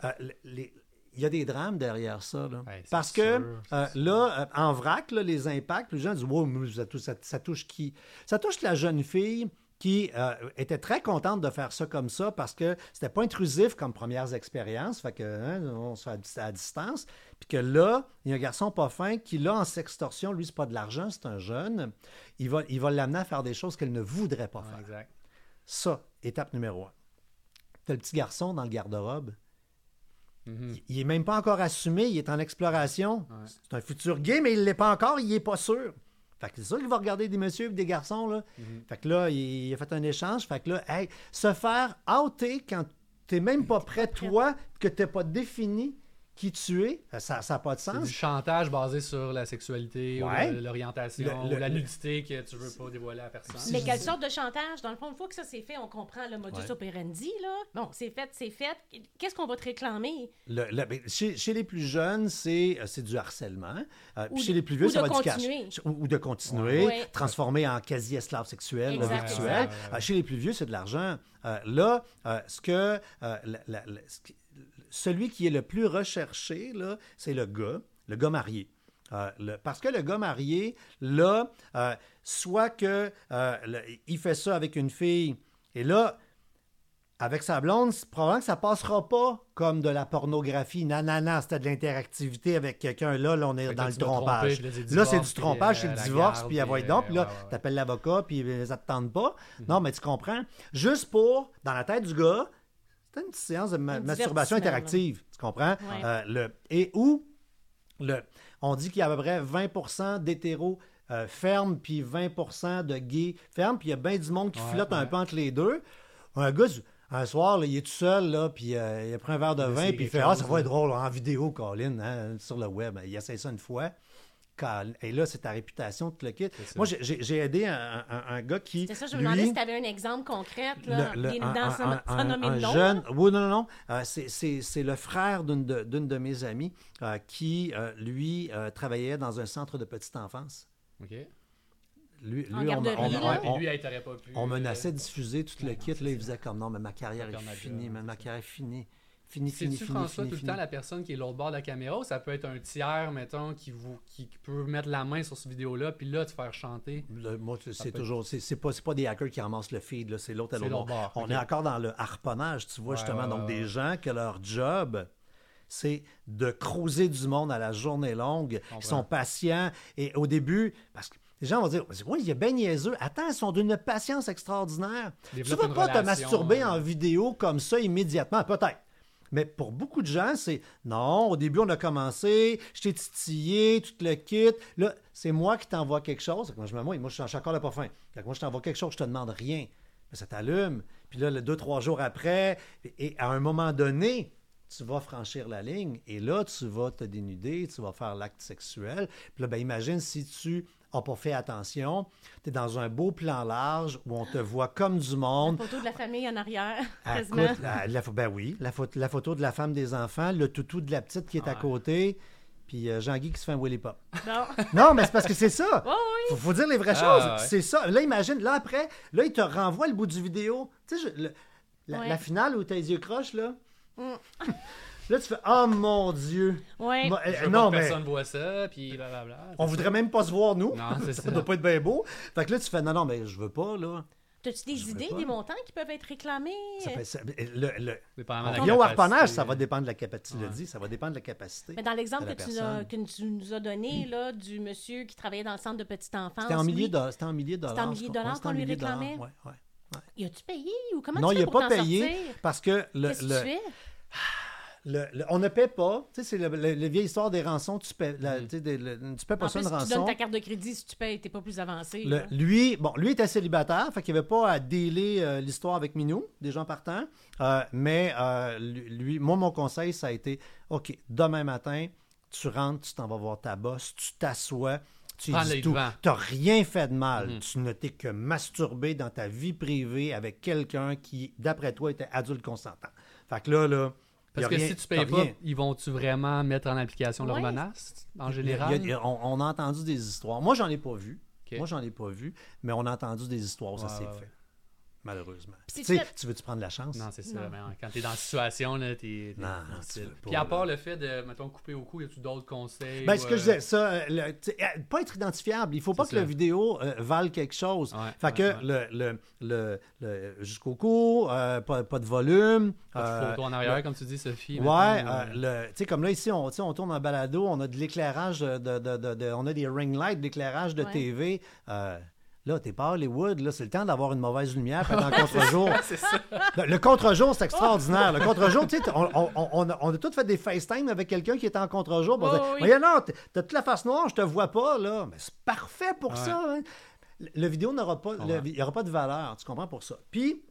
Euh, les- il y a des drames derrière ça. Là. C'est Parce que sûr, euh, là, euh, en vrac, là, les impacts, les gens disent Wow, ça, touche, ça- ça touche qui? Ça touche la jeune fille qui euh, était très contente de faire ça comme ça parce que c'était pas intrusif comme premières expériences. Fait que hein, on se fait à, dis- à distance. Puis que là, il y a un garçon pas fin qui, là, en sextorsion, lui, c'est pas de l'argent, c'est un jeune. Il va il va l'amener à faire des choses qu'elle ne voudrait pas faire. exact. Ça, étape numéro un. T'as le petit garçon dans le garde-robe. Mhm. Il- Il est même pas encore assumé, il est en exploration. Ouais. C'est un futur gay, mais il l'est pas encore, il est pas sûr. Fait que c'est sûr qu'il va regarder des messieurs et des garçons, là. Mhm. Fait que là, il, il a fait un échange. Fait que là, hey, se faire outer quand t'es même pas prêt, toi, que t'es pas défini qui tu es, ça n'a pas de C'est sens. du chantage basé sur la sexualité Ouais. ou l'orientation ou la le- nudité que tu veux pas dévoiler à personne. Mais quelle sorte de chantage? Dans le fond, une fois que ça c'est fait, on comprend le modus Ouais. operandi, là. Bon, c'est fait, c'est fait. Qu'est-ce qu'on va te réclamer? Le- le- ben, chez, chez les plus jeunes, c'est euh, c'est du harcèlement. Euh, Ou puis de- chez les plus vieux, ça de va être du cash. continuer. Ou, ou de continuer, Ouais. transformer en quasi-esclave sexuel, Exact, virtuel. exact. Euh, chez les plus vieux, c'est de l'argent. Euh, là, euh, ce que euh, la- la- la- ce qui- celui qui est le plus recherché, là, c'est le gars, le gars marié. Euh, le- parce que le gars marié, là, euh, soit que euh, le- il fait ça avec une fille, et là, avec sa blonde, c'est probablement que ça passera pas comme de la pornographie. Nanana, c'était de l'interactivité avec quelqu'un. Là, là, on est Fait dans le trompage. là, c'est du trompage, c'est le divorce, puis elle va être donc. Puis là, ouais, ouais. t'appelles l'avocat, puis ça te tente pas. Mhm. Non, mais tu comprends? Juste pour, dans la tête du gars, une petite séance de ma- Un masturbation interactive. Tu comprends? Ouais. Euh, le, et où le, on dit qu'il y a à peu près 20% d'hétéros euh, fermes, puis 20% de gays fermes, puis il y a bien du monde qui Ouais, flotte un peu entre les deux. Un gars, un soir, là, il est tout seul, là, puis euh, il a pris un verre de vin, puis il fait Ah, ça va être drôle en vidéo, Colin, hein, sur le web. Il essaie ça une fois. Et là, c'est ta réputation, tout le kit. Moi, j'ai- aidé un, un- un gars qui. C'est ça, je me lui, demandais si tu avais un exemple concret, là, le- le- bien un- nom. jeune, là? oui, non, non, non. Euh, c'est- le frère d'une de, mes amies euh, qui, euh, lui, euh, travaillait dans un centre de petite enfance. OK. Lui, lui, on, garderie, on- là? on- Ouais, puis on- lui, hey, t'aurais pas pu. on menaçait de diffuser tout le kit. Là, il faisait comme non, mais ma carrière est finie, ma carrière est finie. Fini, fini, fini, François, fini, tout le temps la personne qui est l'autre bord de la caméra ou ça peut être un tiers, mettons, qui, vous, qui peut mettre la main sur cette vidéo-là, puis là, te faire chanter? Le- moi, c'est- toujours. C'est c'est pas, c'est pas des hackers qui ramassent le feed, là, c'est l'autre à l'autre bord. bord, On est encore dans le harponnage, tu vois, Ouais, justement. ouais, donc, ouais, des gens que leur job, c'est de creuser du monde à la journée longue, qui sont patients. Et au début, parce que les gens vont dire Oui, il est bien niaiseux. Attends, ils sont d'une patience extraordinaire. Développe tu ne vas pas te masturber euh, en vidéo comme ça immédiatement, peut-être. Mais pour beaucoup de gens, c'est non, au début, on a commencé, je t'ai titillé, tu te le quittes. Là, c'est moi qui t'envoie quelque chose. Moi, je me moi, je suis pas fin. Fait que moi, je t'envoie quelque chose, je te demande rien. Mais ça t'allume. Puis là, le deux, trois jours après, et à un moment donné, tu vas franchir la ligne et là, tu vas te dénuder, tu vas faire l'acte sexuel. Puis là, ben, imagine si tu n'as pas fait attention, tu es dans un beau plan large où on te voit comme du monde. La photo de la famille en arrière, Ah, [laughs] quasiment. écoute, la- la pho- ben oui, la, photo, la photo de la femme des enfants, le toutou de la petite qui est à côté, puis euh, Jean-Guy qui se fait un Willy Pop. Bon. [laughs] Non, mais c'est parce que c'est ça. [laughs] Oh, oui. Faut, faut dire les vraies Ah, choses. ouais. C'est ça. Là, imagine, là, après, là, il te renvoie le bout du vidéo. Tu sais, je- le- la, Ouais. la finale où tes yeux crochent, là. Mm. Là, tu fais Oh mon Dieu. Ouais. Moi, Je veux non, pas que mais personne voit ça, puis blablabla. on voudrait même pas se voir, nous. Non, c'est [laughs] ça ça. doit pas être bien beau. Fait que là, tu fais Non, non, mais je veux pas, là. T'as-tu des Je idées, pas. des montants qui peuvent être réclamés? Ça fait- ça- le, le, capacité. harponnage, ça va dépendre de la capacité. Tu l'as Ouais. dit, ça va dépendre de la capacité. Mais dans l'exemple que tu, que nous as donné, là, du monsieur qui travaillait dans le centre de petite enfance. C'était en milliers de, c'était en milliers de dollars. C'était en milliers de dollars Ouais, qu'on lui réclamait? Ouais, ouais. Y a-tu payé ou comment Non, tu il fais n'a pour pas payé sortir? parce que le, Qu'est-ce que le- tu fais? [sighs] le- le- on ne paie pas. Tu sais, c'est la vieille histoire des rançons. Tu paies, la- tu sais, des- le- tu paies pas En ça plus, une tu donnes rançon. ta carte de crédit si tu payes, t'es pas plus avancé. Le- lui, bon, lui était célibataire, fait qu'il n'y avait pas à déler euh, l'histoire avec Minou, des gens partants. Euh, mais euh, lui, moi, mon conseil, ça a été OK, demain matin, tu rentres, tu t'en vas voir ta boss, tu t'assois. Tu dis tout. n'as rien fait de mal. Mhm. Tu ne t'es que masturbé dans ta vie privée avec quelqu'un qui, d'après toi, était adulte consentant. Fait que là, là. Parce que rien- si tu payes pas, rien. ils vont-tu vraiment mettre en application leurs Ouais. menaces, en Il y a- général? il y a- on, on a entendu des histoires. Moi, j'en ai pas vu. Moi, j'en ai pas vu, mais on a entendu des histoires où ça Ouais, s'est ouais, fait. Malheureusement. Tu si tu tu veux-tu prendre la chance? Non, c'est ça. Non. mais quand t'es dans la situation, là, t'es. Non, non, tu veux pas, Puis à part là. le fait de, mettons, couper au cou, y a-tu d'autres conseils? Ben, ou, ce que je euh, disais, ça, euh, le- tu euh, pas être identifiable. Il faut pas que la ça. vidéo euh, vale quelque chose. Ouais, fait ouais, que ouais. le, le, le, le- jusqu'au cou, euh, pas, pas de volume. Pas de euh, photo en arrière, comme tu dis, Sophie. Ouais, euh, tu sais, comme là, ici, on, tu sais, on tourne en balado, on a de l'éclairage, de, de- de- de- on a des ring lights, de l'éclairage de Ouais. TV. Euh, là, t'es pas à Hollywood, là, c'est le temps d'avoir une mauvaise lumière, être [laughs] en contre-jour. ça. Le, le contre-jour, c'est extraordinaire. Le contre-jour, tu sais, on, on, on- on a, tous fait des FaceTime avec quelqu'un qui était en contre-jour. Oh, oui. Voyons, non, t'as toute la face noire, je te vois pas, là. Mais c'est parfait pour Ouais. ça. hein. Le, le vidéo n'aura pas, Ouais. le- aura pas de valeur, tu comprends pour ça. Puis,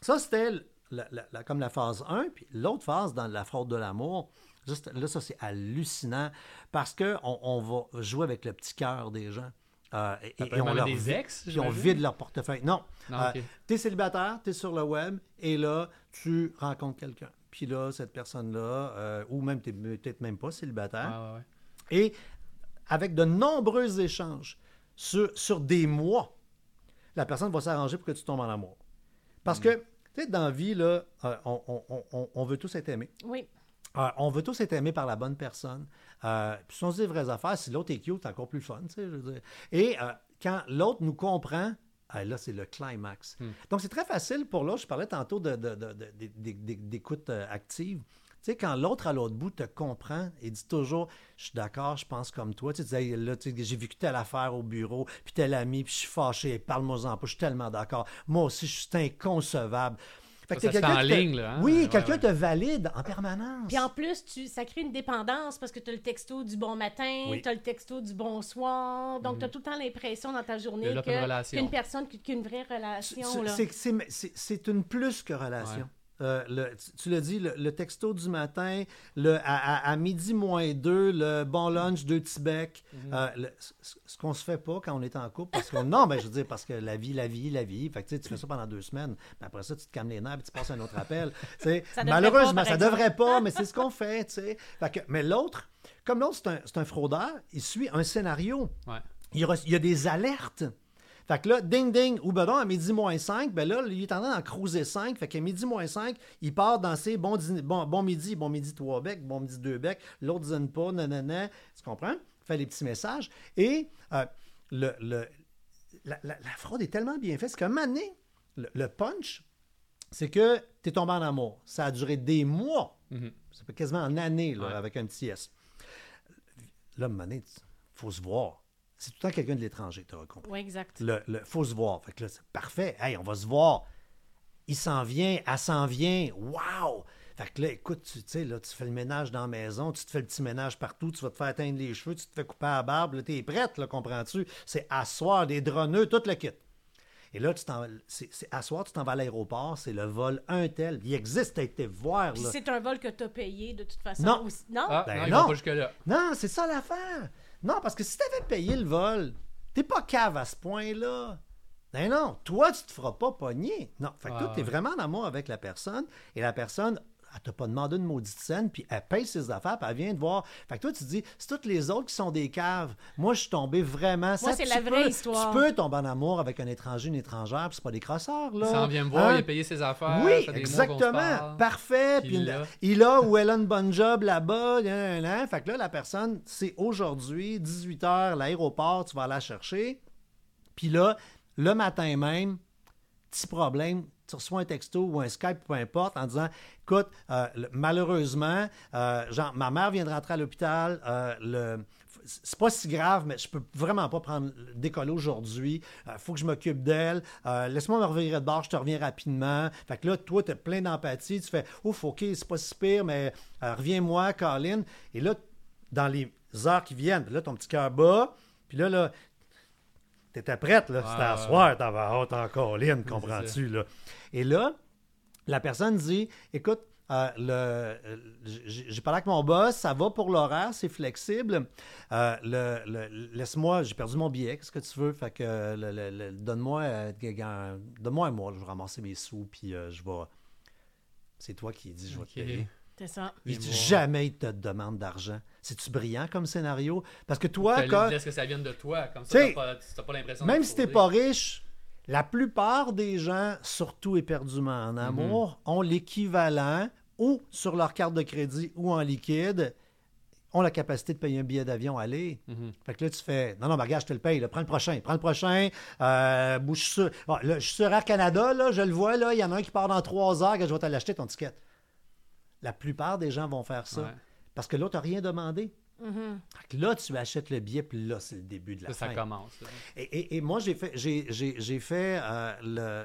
ça, c'était la- la- la- comme la phase 1. Puis l'autre phase, dans la fraude de l'amour, juste, là, ça, c'est hallucinant parce qu'on on va jouer avec le petit cœur des gens. Euh, et, on leur des ex, puis on j'imagine? vide leur portefeuille. Non. Non, Euh, ok. T'es célibataire, t'es sur le web, et là, tu rencontres quelqu'un. Puis là, cette personne-là, euh, ou même t'es peut-être même pas célibataire, ouais, ouais. et avec de nombreux échanges sur, sur des mois, la personne va s'arranger pour que tu tombes en amour. Parce que, tu sais, dans la vie, là, euh, on, on- on- on veut tous être aimés. Oui. Euh, on veut tous être aimés par la bonne personne. Euh, puis si on se dit les vraies affaires, si l'autre est cute, c'est encore plus fun. tu sais, je veux dire. Et euh, quand l'autre nous comprend, ah, là, c'est le climax. Hmm. Donc, c'est très facile pour l'autre. Je parlais tantôt de- de- de- d'écoute euh, active. Tu sais, quand l'autre à l'autre bout te comprend et dit toujours Je suis d'accord, je pense comme toi. Tu sais, tu dis, Hey, là, tu sais, j'ai vécu telle affaire au bureau, puis tel ami, puis je suis fâché, parle-moi-en pas, je suis tellement d'accord. Moi aussi, je suis inconcevable. Fait Ça, t'as ça se fait quelqu'un en te- ligne, là, hein? Oui, Ouais, quelqu'un ouais. te valide en permanence. Puis en plus, tu, ça crée une dépendance parce que tu as le texto du bon matin, Oui. tu as le texto du bonsoir. Donc, tu as tout le temps l'impression dans ta journée que- qu'une personne, qu'une vraie relation. C'est- une plus que relation. Ouais. Euh, le- tu- l'as dit, le, le texto du matin, le, à, à- à midi moins deux, le bon lunch, deux petits becs. Mhm. Euh, ce qu'on se fait pas quand on est en couple, parce que non, ben, je veux dire, parce que la vie, la vie, la vie. Fait que, tu sais, tu fais ça pendant deux semaines, mais après ça, tu te calmes les nerfs et tu passes un autre appel. [laughs] Ça malheureusement, pas, ça devrait pas, mais c'est ce qu'on [laughs] fait. Fait que- mais l'autre, comme l'autre, c'est un, un fraudeur, il suit un scénario Ouais. il y a des alertes. Fait que là, ding ding, ou ben non, à midi moins 5, ben là, il est en train d'en cruiser 5. Fait qu'à midi moins 5, il part dans ses bons bon, bon midi, bon midi 3 becs, bon midi 2 becs, l'autre dîne pas, nanana. Tu comprends? Fait les petits messages. Et euh, le, le- la, la- la fraude est tellement bien faite, c'est qu'à un moment donné, le, le punch, c'est que tu es tombé en amour. Ça a duré des mois. Mhm. Ça fait quasiment en année, là, Ouais. avec un petit S. Là, à un moment donné, il faut se voir. C'est tout le temps quelqu'un de l'étranger, tu as compris. Oui, exact. Le, le- faut se voir. Fait que là, c'est parfait. Hey, on va se voir. Il s'en vient, elle s'en vient. Wow! Fait que là, écoute, tu sais, là, tu fais le ménage dans la maison, tu te fais le petit ménage partout, tu vas te faire atteindre les cheveux, tu te fais couper la barbe, là, t'es prête, là, comprends-tu? C'est asseoir, des droneux, tout le kit. Et là, tu t'en, c'est, c'est- à soir, tu t'en vas à l'aéroport, c'est le vol un tel. Il existe, t'as été voir. Puis c'est un vol que tu as payé de toute façon. Non. aussi. Non? Ah, Ben non, ils non. vont pas jusque-là. Non, c'est ça l'affaire. Non, parce que si t'avais payé le vol, t'es pas cave à ce point-là. Ben non, toi, tu te feras pas pogner. Non, fait que Ouais, toi, t'es ouais. vraiment en amour avec la personne et la personne, elle t'a pas demandé une maudite scène, puis elle paye ses affaires, puis elle vient te voir. Fait que toi, tu te dis, c'est toutes les autres qui sont des caves. Moi, je suis tombé vraiment... ça, c'est la vraie peux- histoire. Tu peux tomber en amour avec un étranger, une étrangère, puis c'est pas des crosseurs, là. Il s'en vient me voir, Hein? il a payé ses affaires. Oui, ça exactement. parle. Parfait. Puis il a ou elle a une bonne job là-bas. Fait que là, la personne, c'est aujourd'hui, 18h, l'aéroport, tu vas la chercher. Puis là, le matin même, petit problème, tu reçois un texto ou un Skype, peu importe, en disant Écoute, euh, malheureusement, euh, genre, ma mère vient de rentrer à l'hôpital. euh, le- c'est pas si grave, mais je peux vraiment pas prendre décoller aujourd'hui. Il faut que je m'occupe d'elle. Euh, Laisse-moi me revirer de bord, je te reviens rapidement. Fait que là, toi, tu es plein d'empathie. Tu fais Ouf, OK, c'est pas si pire, mais euh, reviens-moi, Colin. Et là, dans les heures qui viennent, là, ton petit cœur bat. Puis là, là, T'étais prête, là. C'était à soir, t'avais hâte encore, Lynn, comprends-tu, là? Et là, la personne dit Écoute, euh, le, euh, j'ai parlé avec mon boss, ça va pour l'horaire, c'est flexible. Euh, le, le- Laisse-moi, j'ai perdu mon billet, qu'est-ce que tu veux? Fait que le- donne-moi donne-moi un mois, je vais ramasser mes sous, puis euh, je vais. C'est toi qui dis Je vais te payer. C'est ça. Il Et dit, moi- jamais il te demande d'argent. C'est-tu brillant comme scénario? Parce que toi, quand- dire que ça vienne de toi, comme ça, T'sais, t'as pas, t'as pas l'impression même si t'es pas riche, la plupart des gens, surtout éperdument en amour, ont l'équivalent ou sur leur carte de crédit ou en liquide, ont la capacité de payer un billet d'avion aller. Mhm. Fait que là, tu fais Non, non, regarde, je te le paye. là. Prends le prochain. Prends le prochain. Euh, bouge sur. Bon, là, je suis sur Air Canada, là, je le vois, là. Il y en a un qui part dans trois heures que je vais te l'acheter ton ticket. La plupart des gens vont faire ça. Ouais. Parce que l'autre n'a rien demandé. Mhm. Que là, tu achètes le billet, puis là, c'est le début de la Ça, ça fin. commence. là. Et, et- et moi, j'ai fait, j'ai, j'ai- j'ai fait euh, le.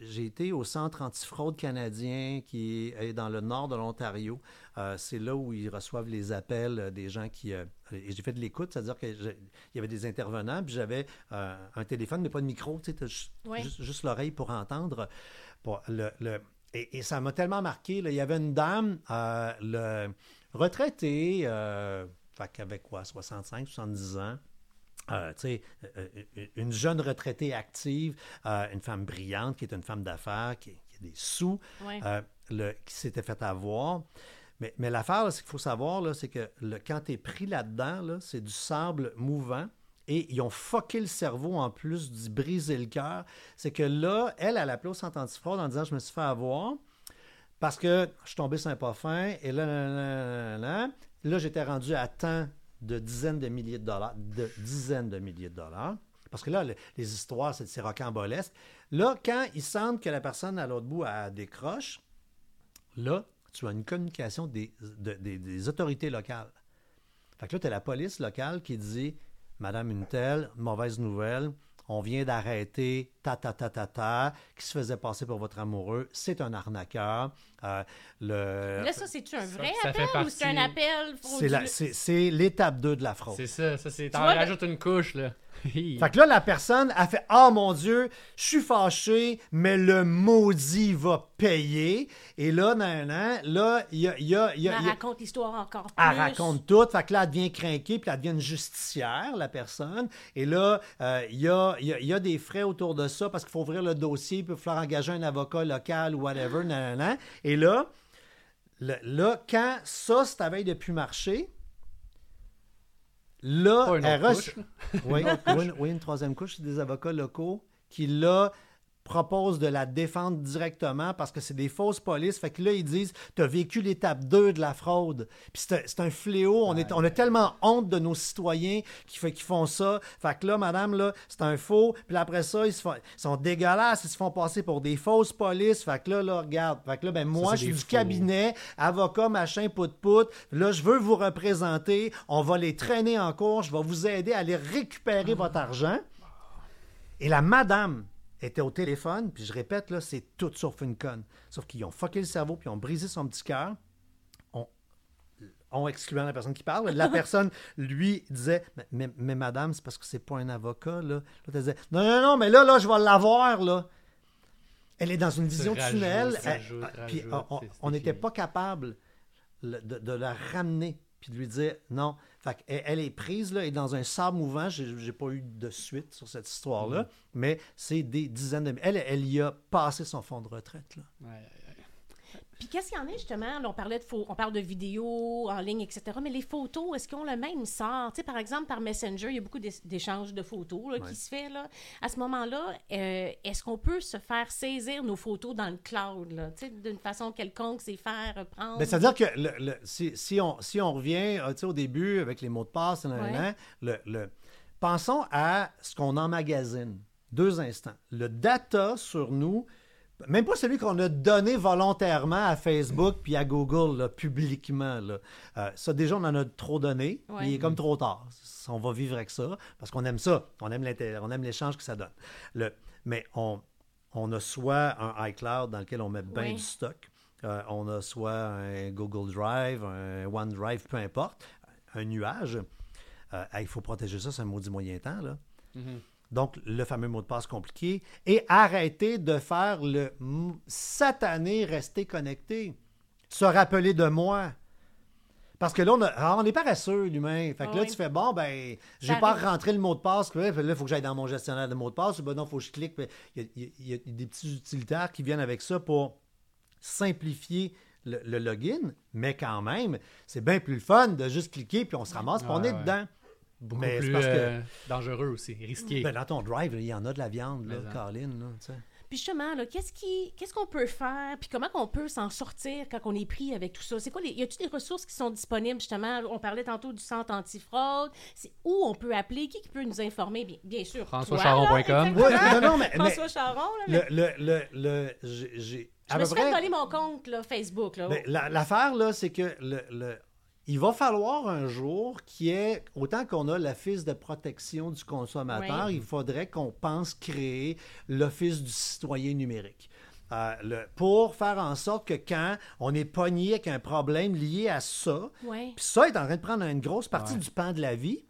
J'ai été au Centre antifraude canadien qui est dans le nord de l'Ontario. Euh, c'est là où ils reçoivent les appels euh, des gens qui. euh, et j'ai fait de l'écoute, c'est-à-dire qu'il y avait des intervenants, puis j'avais euh, un téléphone, mais pas de micro, tu sais, t'as juste, Oui. juste, juste l'oreille pour entendre. Pour le, le- et, et ça m'a tellement marqué. là. il y avait une dame, euh, le retraitée, euh, fait qu'avec quoi, 65, 70 ans. Euh, tu sais, une jeune retraitée active, euh, une femme brillante qui est une femme d'affaires, qui, qui a des sous, Ouais. le- qui s'était fait avoir. Mais, mais l'affaire, c'est qu'il faut savoir, c'est que le, quand tu es pris là-dedans, là, c'est du sable mouvant. Et ils ont fucké le cerveau en plus d'y briser le cœur. C'est que là, elle, elle a appelé au centre antifraude en disant Je me suis fait avoir parce que je suis tombé sur fin. Et là, là, là, là, là, j'étais rendu à temps de dizaines de milliers de dollars. De dizaines de milliers de dollars. Parce que là, le- les histoires, c'est c'est rocambolesque. Là, quand ils sentent que la personne à l'autre bout elle décroche, là, tu as une communication des, de- des- des autorités locales. Fait que là, tu as la police locale qui dit Madame une telle, mauvaise nouvelle, on vient d'arrêter ta ta ta ta ta, qui se faisait passer pour votre amoureux, c'est un arnaqueur. Euh, le... Là, ça, c'est-tu un ça- vrai ça appel ou c'est un appel c'est, l'étape 2 de la fraude. C'est ça, ça c'est. T'en rajoutes une couche, là. Fait que là, la personne a fait Ah mon Dieu, je suis fâché, mais le maudit va payer. Et là, nan, nan, là, il y a. y a- il y a- Elle il y a- raconte l'histoire encore plus. Elle raconte tout. Fait que là, elle devient craquée, puis elle devient une justicière, la personne. Et là, euh, il y, a, y a- il y a des frais autour de ça parce qu'il faut ouvrir le dossier, puis il falloir engager un avocat local ou whatever. nan, nan, nan. Et là, le- là, quand ça, c'est à veille de plus marcher, là, Pas une elle autre reçoit- couche, oui, oui, une, oui, une troisième couche, c'est des avocats locaux qui, là, proposent de la défendre directement parce que c'est des fausses polices. Fait que là, ils disent Tu as vécu l'étape 2 de la fraude. Puis c'est un- fléau. On, est, on a tellement honte de nos citoyens qui, fait, qui font ça. Fait que là, madame, là, c'est un faux. Puis après ça, ils, se font- ils sont dégueulasses. Ils se font passer pour des fausses polices. Fait que là, là, regarde. Fait que là, ben, moi, je suis du faux. cabinet, avocat, machin, pout-pout. Là, je veux vous représenter. On va les traîner en cours. Je vais vous aider à aller récupérer votre argent. Et la madame était au téléphone, puis je répète, là, c'est tout sauf une conne. Sauf qu'ils ont fucké le cerveau, puis ils ont brisé son petit cœur. On- on excluant la personne qui parle. La [laughs] personne, lui, disait Mais, mais, mais madame, c'est parce que c'est pas un avocat, là. L'autre elle disait Non, non, non, mais là, là, je vais l'avoir, là. Elle est dans une vision rajoute, tunnel. ça Elle- rajoute, ah, puis rajoute, on- n'était pas capable le- de, de la ramener puis de lui dire non. Fait qu'elle- elle est prise là, et dans un sable mouvant. J'ai pas eu de suite sur cette histoire-là, Mm. mais c'est des dizaines de. Elle, elle y a passé son fonds de retraite. Là. Ouais. Puis qu'est-ce qu'il y en a justement? Là, on parlait de pho- on parle de vidéos en ligne, etc. Mais les photos, est-ce qu'ils ont le même sort? Tu sais, par exemple, par Messenger, il y a beaucoup d'é- d'échanges de photos là, Ouais. qui se fait. Là. À ce moment-là, euh, est-ce qu'on peut se faire saisir nos photos dans le cloud? là? Tu sais, d'une façon quelconque, c'est faire euh, prendre. Ben, C'est-à-dire que le- le- si, si on, si on revient euh, au début avec les mots de passe, nan, nan, Ouais. nan, le, le- pensons à ce qu'on emmagasine. Deux instants. Le data sur nous, même pas celui qu'on a donné volontairement à Facebook puis à Google là, publiquement. là. Euh, ça, déjà, on en a trop donné. Ouais. Il est comme trop tard. On va vivre avec ça parce qu'on aime ça. On aime on aime l'échange que ça donne. Le, mais on, on a soit un iCloud dans lequel on met bien Oui. du stock. Euh, on a soit un Google Drive, un OneDrive, peu importe, un nuage. Euh, il faut protéger ça, c'est un maudit moyen temps. Là. Mhm. Donc, le fameux mot de passe compliqué. Et arrêter de faire le satané rester connecté. Se rappeler de moi. Parce que là, on, a- ah, on est paresseux, l'humain. Fait que Ah là, oui. tu fais, bon, ben, j'ai pas rentré le mot de passe. Puis Là, il faut que j'aille dans mon gestionnaire de mots de passe. Ben non, il faut que je clique. Il y, a- il y des petits utilitaires qui viennent avec ça pour simplifier le, le login. Mais quand même, c'est bien plus le fun de juste cliquer puis on se ramasse puis on est ouais. dedans. Beaucoup Mais c'est plus parce que- euh, dangereux aussi, risqué. Ben, dans ton drive, il y en a de la viande, là. Colin. Là, tu sais. Puis justement, là, qu'est-ce qui, qu'est-ce qu'on peut faire, puis comment qu'on peut s'en sortir quand on est pris avec tout ça? C'est quoi les, y a-t-il des ressources qui sont disponibles justement? On parlait tantôt du centre antifraude. C'est où on peut appeler? Qui, qui peut nous informer? Bien, bien sûr. Non, non, mais, mais François Charon, là, mais le, le, le, le- j'ai- j'ai. je me suis fait voler mon compte là, Facebook. Là. Ben, la- L'affaire, là, c'est que le, le- il va falloir un jour qui est, autant qu'on a l'Office de protection du consommateur, Oui. il faudrait qu'on pense créer l'Office du citoyen numérique. Euh, le- pour faire en sorte que quand on est pogné avec un problème lié à ça, puis ça est en train de prendre une grosse partie Ouais. du pan de la vie,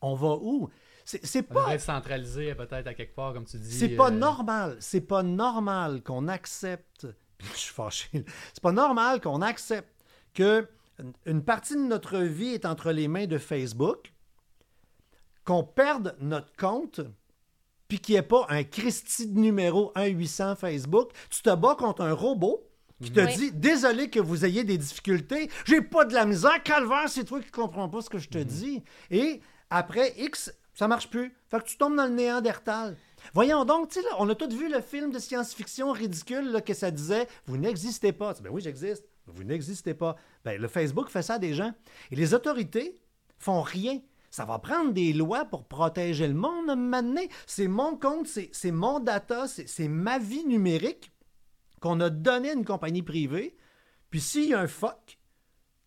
on va où? C'est pas devrait être centralisé peut-être à quelque part, comme tu dis. c'est pas euh, normal. C'est pas normal qu'on accepte. Puis [laughs] Je suis fâché. C'est pas normal qu'on accepte que une partie de notre vie est entre les mains de Facebook, qu'on perde notre compte, puis qu'il n'y ait pas un Christie de numéro 1-800 Facebook. Tu te bats contre un robot qui te Oui. dit Désolé que vous ayez des difficultés, j'ai pas de la misère, calvaire, c'est toi qui comprends pas ce que je te dis. Et après X, ça marche plus. Fait que tu tombes dans le néandertal. Voyons donc, tu sais, là, on a tous vu le film de science-fiction ridicule là, que ça disait Vous n'existez pas. Ben oui, j'existe. Vous n'existez pas. Ben, le Facebook fait ça à des gens. Et les autorités font rien. Ça va prendre des lois pour protéger le monde donné. C'est mon compte, c'est c'est mon data, c'est c'est ma vie numérique qu'on a donné à une compagnie privée. Puis s'il y a un fuck,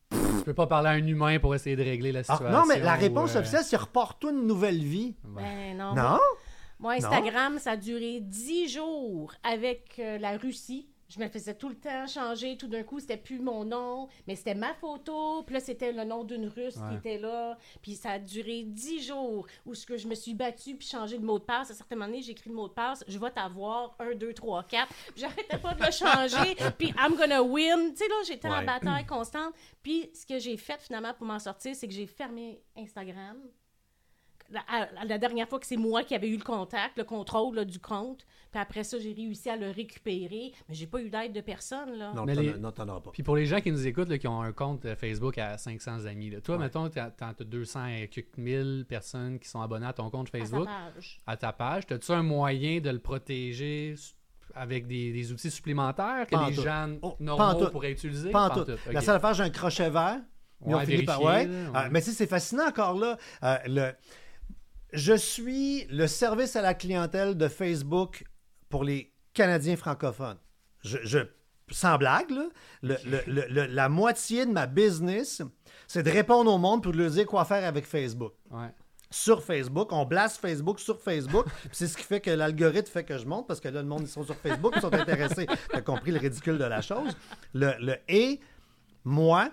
Tu peux pas parler à un humain pour essayer de régler la ah, situation. non, mais la réponse euh, officielle, c'est repars-toi une nouvelle vie. Ben non. Non? Moi, Instagram, ça a duré 10 jours avec euh, la Russie. Je me faisais tout le temps changer. Tout d'un coup, c'était plus mon nom, mais c'était ma photo. Puis là, c'était le nom d'une Russe qui était là. Puis ça a duré 10 jours où ce que je me suis battue puis changé le mot de passe. À donné, j'ai écrit le mot de passe. Je vais t'avoir 1, 2, 3, 4. Puis j'arrêtais pas de le changer. [laughs] puis I'm gonna win. Tu sais, là, j'étais en bataille constante. Puis ce que j'ai fait finalement pour m'en sortir, c'est que j'ai fermé Instagram la dernière fois que c'est moi qui avais eu le contact, le contrôle là, du compte. Puis après ça, j'ai réussi à le récupérer. Mais j'ai pas eu d'aide de personne. Là. Non, Mais t'en les- as- non, t'en auras pas. Puis pour les gens qui nous écoutent, là, qui ont un compte euh, Facebook à 500 amis, là, toi, Ouais. mettons, t'as t'as 200 et quelques mille personnes qui sont abonnées à ton compte à sa Facebook, page. à ta page. As-tu un moyen de le protéger avec des, des outils supplémentaires que les gens Oh, normaux pourraient utiliser? Pas en tout. La seule affaire, j'ai un crochet vert. Ils ont Ouais, fini par- vérifier, ouais. là, Ah, mais tu sais, c'est fascinant encore là. Euh, le... Je suis le service à la clientèle de Facebook pour les Canadiens francophones. Je, je- sans blague, là, le- le- le- le- la moitié de ma business, c'est de répondre au monde pour leur dire quoi faire avec Facebook. Ouais. Sur Facebook, on blast Facebook sur Facebook. [laughs] C'est ce qui fait que l'algorithme fait que je monte parce que là, le monde, ils sont sur Facebook, ils sont intéressés. [laughs] Tu as compris le ridicule de la chose. Le, le et moi,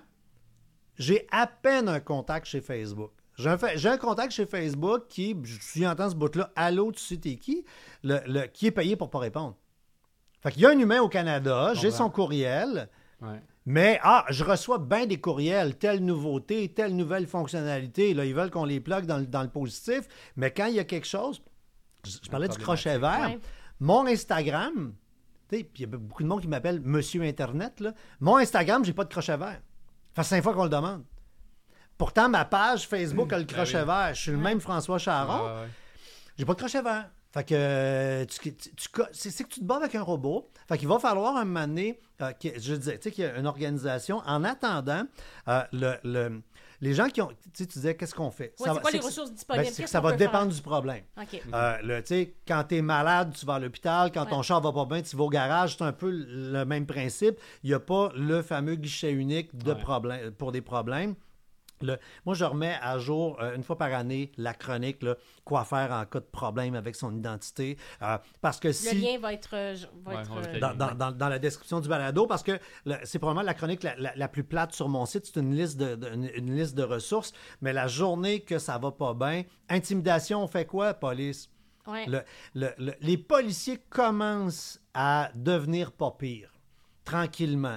j'ai à peine un contact chez Facebook. J'ai un, fa- j'ai un contact chez Facebook qui, je entends ce bout-là, allô, tu sais t'es qui, le, le- qui est payé pour pas répondre. Fait qu'il y a un humain au Canada, j'ai son courriel, Ouais. mais ah, je reçois bien des courriels, telle nouveauté, telle nouvelle fonctionnalité. Là, ils veulent qu'on les plug dans, le- dans le positif, mais quand il y a quelque chose, je, je parlais du crochet vert, Ouais. mon Instagram, tu sais, puis il y a beaucoup de monde qui m'appelle Monsieur Internet, là. mon Instagram, j'ai pas de crochet vert. Ça fait cinq fois qu'on le demande. Pourtant, ma page Facebook a le Ben crochet vert. Je suis le même François Charon. Ouais. J'ai pas de crochet vert. Fait que euh, tu, tu- c'est c'est que tu te bats avec un robot. Fait qu'il va falloir un moment donné, euh, que- je disais, tu sais, qu'il y a une organisation. En attendant, euh, le, le- les gens qui ont, tu sais, tu disais, qu'est-ce qu'on fait? Ouais, Ça c'est va- quoi les que- ressources ben, disponibles? c'est que Qu'est-ce ça va dépendre faire? du problème. OK. Euh, le- tu sais, quand tu es malade, tu vas à l'hôpital. Quand ton char va pas bien, tu vas au garage. C'est un peu le même principe. Il n'y a pas le fameux guichet unique de Ouais. problème, pour des problèmes. Le- moi, je remets à jour euh, une fois par année la chronique, là, quoi faire en cas de problème avec son identité. Euh, parce que Le lien va être. euh, va Ouais, euh, dans, dans- dans- dans la description du balado parce que le- c'est probablement la chronique la, la- la plus plate sur mon site. C'est une liste de, de- une, une liste de ressources. Mais la journée que ça va pas bien, intimidation, on fait quoi, police? ouais. Le- le- le- les policiers commencent à devenir pas pires. Tranquillement.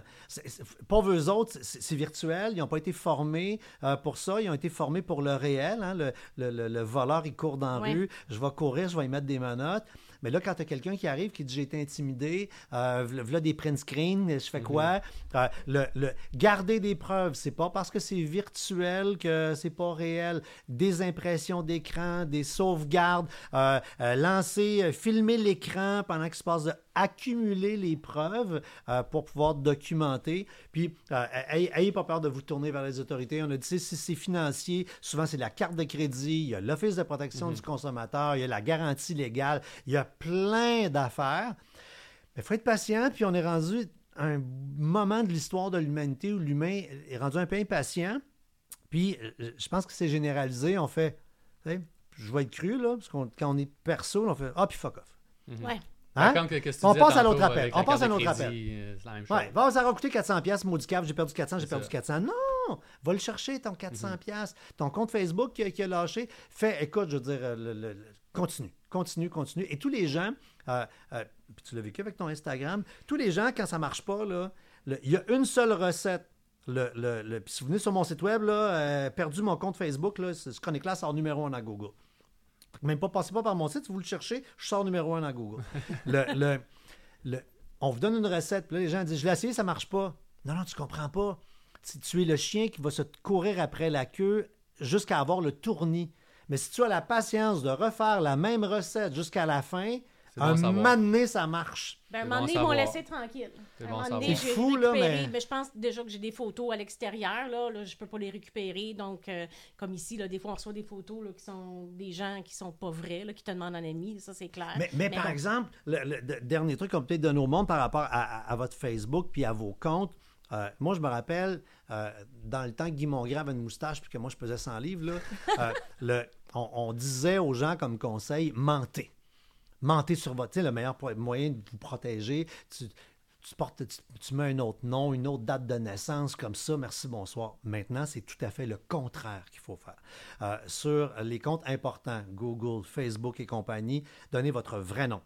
Pauvres eux autres, c'est virtuel. Ils n'ont pas été formés euh, pour ça. Ils ont été formés pour le réel. hein. Le, le- le- le voleur, il court dans la rue. Je vais courir, je vais y mettre des menottes. Mais là, quand tu as quelqu'un qui arrive qui dit j'ai été intimidé, euh, v'là- v'là des print screens, je fais quoi? Euh, le, le- garder des preuves, c'est pas parce que c'est virtuel que c'est pas réel. Des impressions d'écran, des sauvegardes, euh, euh, lancer, euh, filmer l'écran pendant qu'il se passe de accumuler les preuves euh, pour pouvoir documenter. Puis, euh, ayez, ayez pas peur de vous tourner vers les autorités. On a dit, si c'est financier, souvent c'est la carte de crédit, il y a l'Office de protection du consommateur, il y a la garantie légale, il y a plein d'affaires. Mais il faut être patient, puis on est rendu à un moment de l'histoire de l'humanité où l'humain est rendu un peu impatient. Puis, euh, je pense que c'est généralisé. On fait, tu sais, je vais être cru, là, parce que quand on est perso, on fait, ah, puis fuck off. Ouais. Hein? Comme On passe à l'autre appel. On passe à carte de un autre crédit, euh, C'est la même chose. Ouais, va, ça va coûter 400 pièces, maudit cave, j'ai perdu 400, j'ai C'est perdu ça. 400. Non, va le chercher ton 400 pièces. Ton compte Facebook qui, a- qui a lâché, fais, écoute, je veux dire, euh, le- le- le- continue, continue, continue. Et tous les gens, euh, euh, tu l'as vécu avec ton Instagram, tous les gens, quand ça marche pas, là, il y a une seule recette. Le, le, le- puis si vous venez sur mon site web, là, euh, perdu mon compte Facebook, là, ce ce chronique-là sort numéro un dans Google. Même pas, passez pas par mon site, si vous le cherchez, je sors numéro un dans Google. [laughs] le, le- le- on vous donne une recette, puis là, les gens disent Je l'ai essayé, ça marche pas. Non, non, tu comprends pas. Tu, tu es le chien qui va se courir après la queue jusqu'à avoir le tournis. Mais si tu as la patience de refaire la même recette jusqu'à la fin, bon un savoir. moment donné, ça marche. Ben, un moment bon donné, ils m'ont laissé tranquille. C'est bon fou, là, récupéré- mais- je pense déjà que j'ai des photos à l'extérieur. Là, là, je peux pas les récupérer. Donc, euh, comme ici, là, des fois, on reçoit des photos là, qui sont des gens qui sont pas vrais, là, qui te demandent un ami. Ça, c'est clair. Mais, mais par bon. exemple, le, le- le dernier truc qu'on peut peut-être donner au monde par rapport à, à- à votre Facebook puis à vos comptes, euh, moi, je me rappelle, euh, dans le temps que Guy Mongrain avait une moustache puis que moi, je pesais 100 livres, là, [laughs] euh, le- on, on disait aux gens comme conseil, mentez. Mentez sur votre... Tu sais, le meilleur moyen de vous protéger, tu, tu, portes, tu, tu mets un autre nom, une autre date de naissance, comme ça, merci, bonsoir. Maintenant, c'est tout à fait le contraire qu'il faut faire. Euh, sur les comptes importants, Google, Facebook et compagnie, donnez votre vrai nom.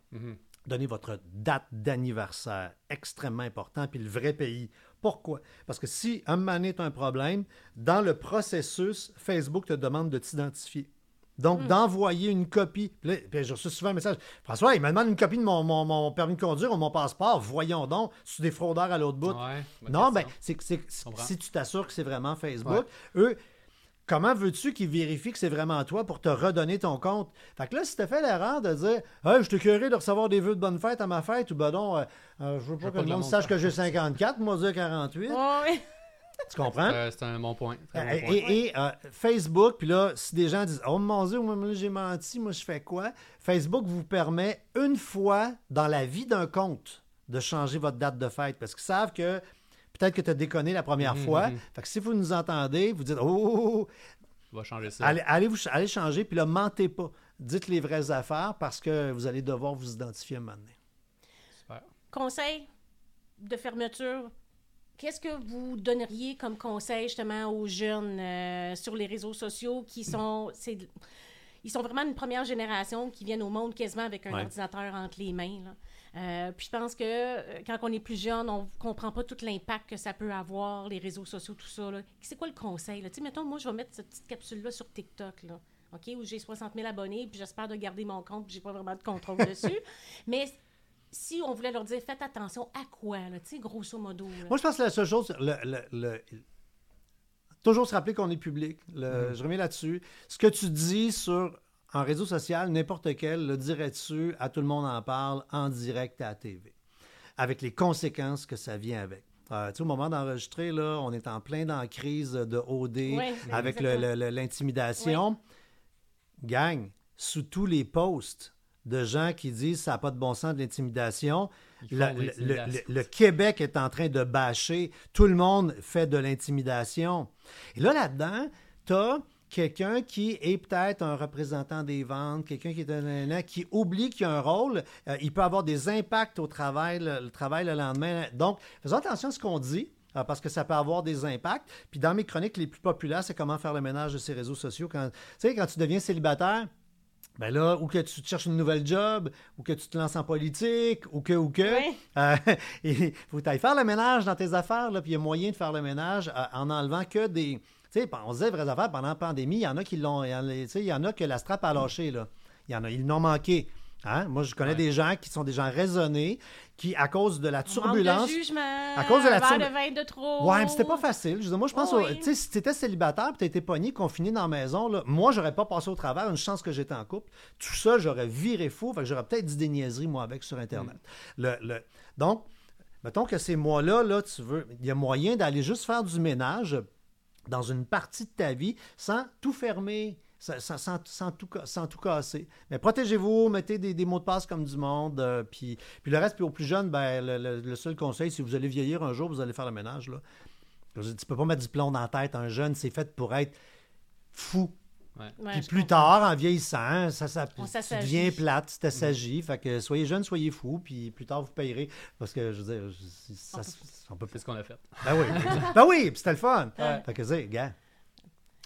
Donnez votre date d'anniversaire, extrêmement important, puis le vrai pays. Pourquoi? Parce que si un tu as un problème, dans le processus, Facebook te demande de t'identifier. Donc, d'envoyer une copie. Puis j'ai reçu souvent un message. François, il me demande une copie de mon, mon- mon permis de conduire ou mon passeport. Voyons donc, c'est des fraudeurs à l'autre bout? Ouais, non, ben, c'est si tu t'assures que c'est vraiment Facebook, eux, comment veux-tu qu'ils vérifient que c'est vraiment toi pour te redonner ton compte? Fait que là, si tu fait l'erreur de dire Hey, je t'ai curé de recevoir des vœux de bonne fête à ma fête, ou ben non, euh, euh, je veux pas veux que pas le que le monde sache que j'ai 54, moi dire 48. Ouais. Tu comprends? Euh, c'est un bon point. Très bon Et, point. et- et, euh, Facebook, puis là, si des gens disent Oh mon Dieu, moi, j'ai menti, moi je fais quoi Facebook vous permet une fois dans la vie d'un compte de changer votre date de fête parce qu'ils savent que peut-être que tu as déconné la première Mhm, fois. mhm. Fait que si vous nous entendez, vous dites Oh, oh, oh, On va changer ça. allez, allez, vous, allez changer, puis là, mentez pas. Dites les vraies affaires parce que vous allez devoir vous identifier un moment donné. Super. Conseil de fermeture qu'est-ce que vous donneriez comme conseil justement aux jeunes euh, sur les réseaux sociaux qui sont. ils sont vraiment une première génération qui viennent au monde quasiment avec un Ouais. ordinateur entre les mains. là. Euh, puis je pense que euh, quand on est plus jeune, on comprend pas tout l'impact que ça peut avoir, les réseaux sociaux, tout ça. C'est quoi le conseil? Tu sais, mettons, moi, je vais mettre cette petite capsule-là sur TikTok, là, OK, où j'ai 60 000 abonnés, puis j'espère de garder mon compte, puis j'ai pas vraiment de contrôle [laughs] dessus. Mais si on voulait leur dire, faites attention à quoi, là, tu sais, grosso modo. là? Moi, je pense que la seule chose, le, le- le- toujours se rappeler qu'on est public. Le- Je reviens là-dessus. Ce que tu dis sur un réseau social, n'importe quel, le dirais-tu à tout le monde en parle en direct à la TV, avec les conséquences que ça vient avec. Euh, au moment d'enregistrer, là, on est en plein dans la crise de OD Ouais, avec l'intimidation. Gang, sous tous les posts de gens qui disent ça n'a pas de bon sens de le, l'intimidation. le- le Québec est en train de bâcher. Tout le monde fait de l'intimidation. Et là, là-dedans, tu as quelqu'un qui est peut-être un représentant des ventes, quelqu'un qui est un, qui oublie qu'il a un rôle. Euh, il peut avoir des impacts au travail, le, le travail le lendemain. Donc, faisons attention à ce qu'on dit. euh, Parce que ça peut avoir des impacts. Puis dans mes chroniques les plus populaires, c'est comment faire le ménage de ces réseaux sociaux. Quand, tu sais, quand tu deviens célibataire, ben là, ou que tu te cherches une nouvelle job, ou que tu te lances en politique, ou que, ou que. Ouais. Euh, [laughs] il faut que tu ailles faire le ménage dans tes affaires, là, puis il y a moyen de faire le ménage euh, en enlevant que des. Sais, on se disait vraies affaires pendant la pandémie, il y en a qui l'ont. Il y en a- que la strap a lâché, là. Il y en a, ils l'ont manqué. Hein? Moi, je connais Ouais. des gens qui sont des gens raisonnés, qui, à cause de la turbulence. de jugement, à cause de la un verre turbu- de vin de trop. Ouais, mais c'était pas facile. Je moi, je pense, oui. tu sais, si tu étais célibataire et tu étais pogné, confiné dans la maison, là, moi, j'aurais pas passé au travers. Une chance que j'étais en couple. Tout ça, j'aurais viré fou. Fait que j'aurais peut-être dit des niaiseries, moi, avec sur Internet. Mm. Le, le- donc, mettons que ces mois-là, là, tu veux, il y a moyen d'aller juste faire du ménage dans une partie de ta vie sans tout fermer. Sans, tout, sans tout casser. Mais protégez-vous, mettez des, mots de passe comme du monde. euh, puis, puis le reste, puis aux plus jeunes, ben, le, seul conseil, si vous allez vieillir un jour, vous allez faire le ménage. Là. Je tu peux pas mettre du plomb dans la tête. Un jeune, c'est fait pour être fou. Ouais, puis plus comprends. tard, en vieillissant, ça, ça deviens plate, tu t'assagis. Fait que soyez jeune, soyez fou, puis plus tard, vous payerez. Parce que, je veux dire, je- ça, on peut C'est ce qu'on a fait. Ben oui, ben oui, puis c'était le fun. Ouais. Fait que, gars.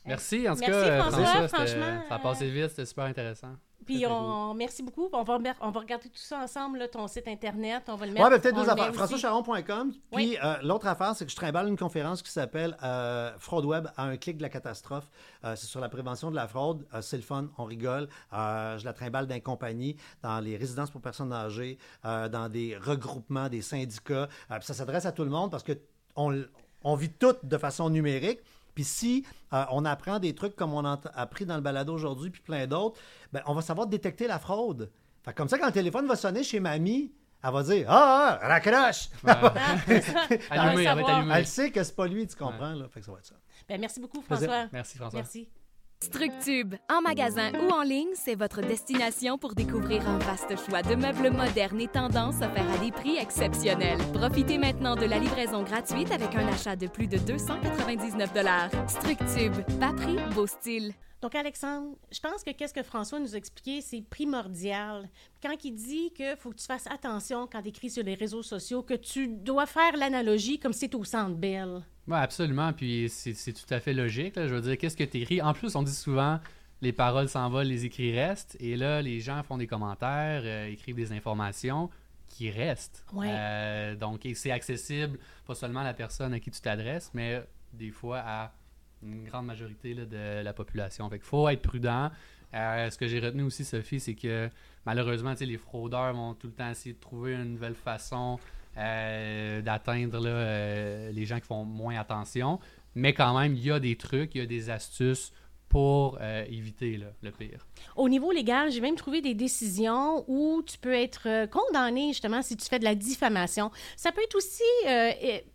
Merci, en tout Merci, cas, euh, François, franchement, ça a passé vite, c'était super intéressant. Puis on, merci beaucoup. On va, on va regarder tout ça ensemble, là, ton site internet. On va le mettre. Ouais, ben peut-être deux affaires. aussi. FrançoisCharron.com. Puis Oui. euh, l'autre affaire, c'est que je trimballe une conférence qui s'appelle euh, Fraude Web à un clic de la catastrophe. Euh, c'est sur la prévention de la fraude. Euh, c'est le fun, on rigole. Euh, je la trimballe dans les compagnies, dans les résidences pour personnes âgées, euh, dans des regroupements, des syndicats. Euh, puis ça s'adresse à tout le monde parce que on, on vit tout de façon numérique. Puis si euh, on apprend des trucs comme on a appris dans le balado aujourd'hui, puis plein d'autres, ben, on va savoir détecter la fraude. Fait que comme ça, quand le téléphone va sonner chez mamie, elle va dire Ah, ah, raccroche! Ah. [laughs] [laughs] Allumé, elle va être savoir. allumée. Elle sait que c'est pas lui, tu comprends, là. Fait que ça va être ça. Ben, merci beaucoup. François. Merci, François. Merci. Structube, en magasin ou en ligne, c'est votre destination pour découvrir un vaste choix de meubles modernes et tendances offerts à des prix exceptionnels. Profitez maintenant de la livraison gratuite avec un achat de plus de 299 Structube, pas prix, beau style. Donc, Alexandre, je pense que qu'est-ce que François nous a expliqué, c'est primordial. Quand il dit qu'il faut que tu fasses attention quand tu écris sur les réseaux sociaux, que tu dois faire l'analogie comme si c'est au centre belle. Oui, absolument. Puis c'est tout à fait logique. là. Je veux dire, qu'est-ce que tu écris? En plus, on dit souvent les paroles s'envolent, les écrits restent. Et là, les gens font des commentaires, euh, écrivent des informations qui restent. Ouais. Euh, donc, c'est accessible pas seulement à la personne à qui tu t'adresses, mais des fois à une grande majorité là, de la population. Fait qu'il faut être prudent. Euh, ce que j'ai retenu aussi, Sophie, c'est que malheureusement, les fraudeurs vont tout le temps essayer de trouver une nouvelle façon euh, d'atteindre euh, les gens qui font moins attention. Mais quand même, il y a des trucs, il y a des astuces pour éviter le pire. Au niveau légal, j'ai même trouvé des décisions où tu peux être condamné justement si tu fais de la diffamation. Ça peut être aussi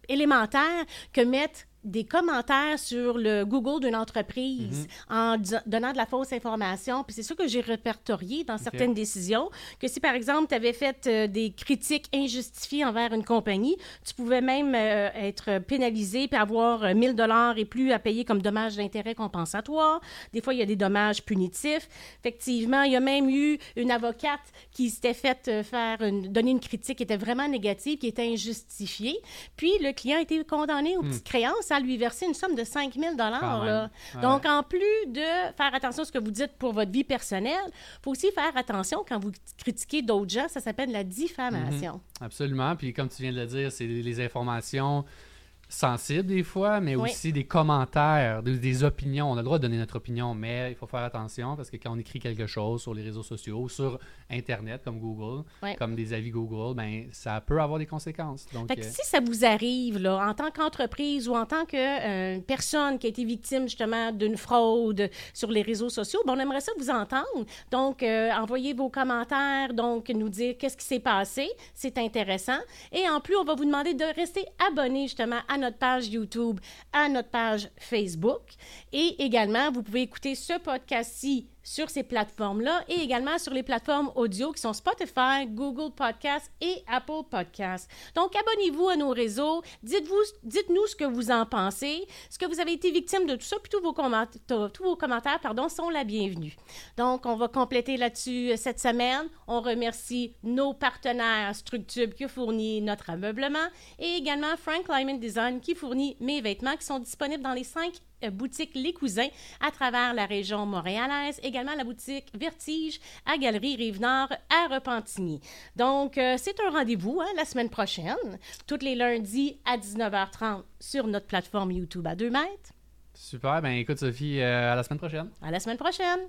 élémentaire que mettre des commentaires sur le Google d'une entreprise Mhm. en donnant de la fausse information. Puis c'est ça que j'ai répertorié dans certaines décisions, que si par exemple tu avais fait euh, des critiques injustifiées envers une compagnie, tu pouvais même euh, être pénalisé puis avoir euh, 1000 dollars et plus à payer comme dommage d'intérêt compensatoire. Des fois, il y a des dommages punitifs. Effectivement, il y a même eu une avocate qui s'était faite euh, faire une- donner une critique qui était vraiment négative, qui était injustifiée. Puis le client a été condamné aux petites créances à lui verser une somme de 5000 Hmm. Quand dollars. même. Ouais. Donc, en plus de faire attention à ce que vous dites pour votre vie personnelle, il faut aussi faire attention quand vous critiquez d'autres gens. Ça s'appelle la diffamation. Absolument. Puis comme tu viens de le dire, c'est les informations sensibles des fois, mais Oui. aussi des commentaires, des, des opinions. On a le droit de donner notre opinion, mais il faut faire attention parce que quand on écrit quelque chose sur les réseaux sociaux, sur Internet comme Google, Oui. comme des avis Google, ben ça peut avoir des conséquences. Donc, Fait que euh, si ça vous arrive, là, en tant qu'entreprise ou en tant que euh, personne qui a été victime justement d'une fraude sur les réseaux sociaux, bon, on aimerait ça vous entendre. Donc, euh, envoyez vos commentaires, donc nous dire qu'est-ce qui s'est passé. C'est intéressant. Et en plus, on va vous demander de rester abonné justement à notre page YouTube, à notre page Facebook. Et également, vous pouvez écouter ce podcast-ci sur ces plateformes-là et également sur les plateformes audio qui sont Spotify, Google Podcasts et Apple Podcasts. Donc, abonnez-vous à nos réseaux. Dites-vous, dites-nous ce que vous en pensez, ce que vous avez été victime de tout ça, puis tous vos, commentaires pardon, sont la bienvenue. Donc, on va compléter là-dessus euh, cette semaine. On remercie nos partenaires Structube qui fournit notre ameublement et également Frank Lyman Design qui fournit mes vêtements qui sont disponibles dans les cinq boutique Les Cousins à travers la région montréalaise, également la boutique Vertige à Galerie Rive-Nord à Repentigny. Donc, euh, c'est un rendez-vous hein, la semaine prochaine, tous les lundis à 19h30 sur notre plateforme YouTube à 2 mètres. super. Ben écoute Sophie, euh, à la semaine prochaine. À la semaine prochaine!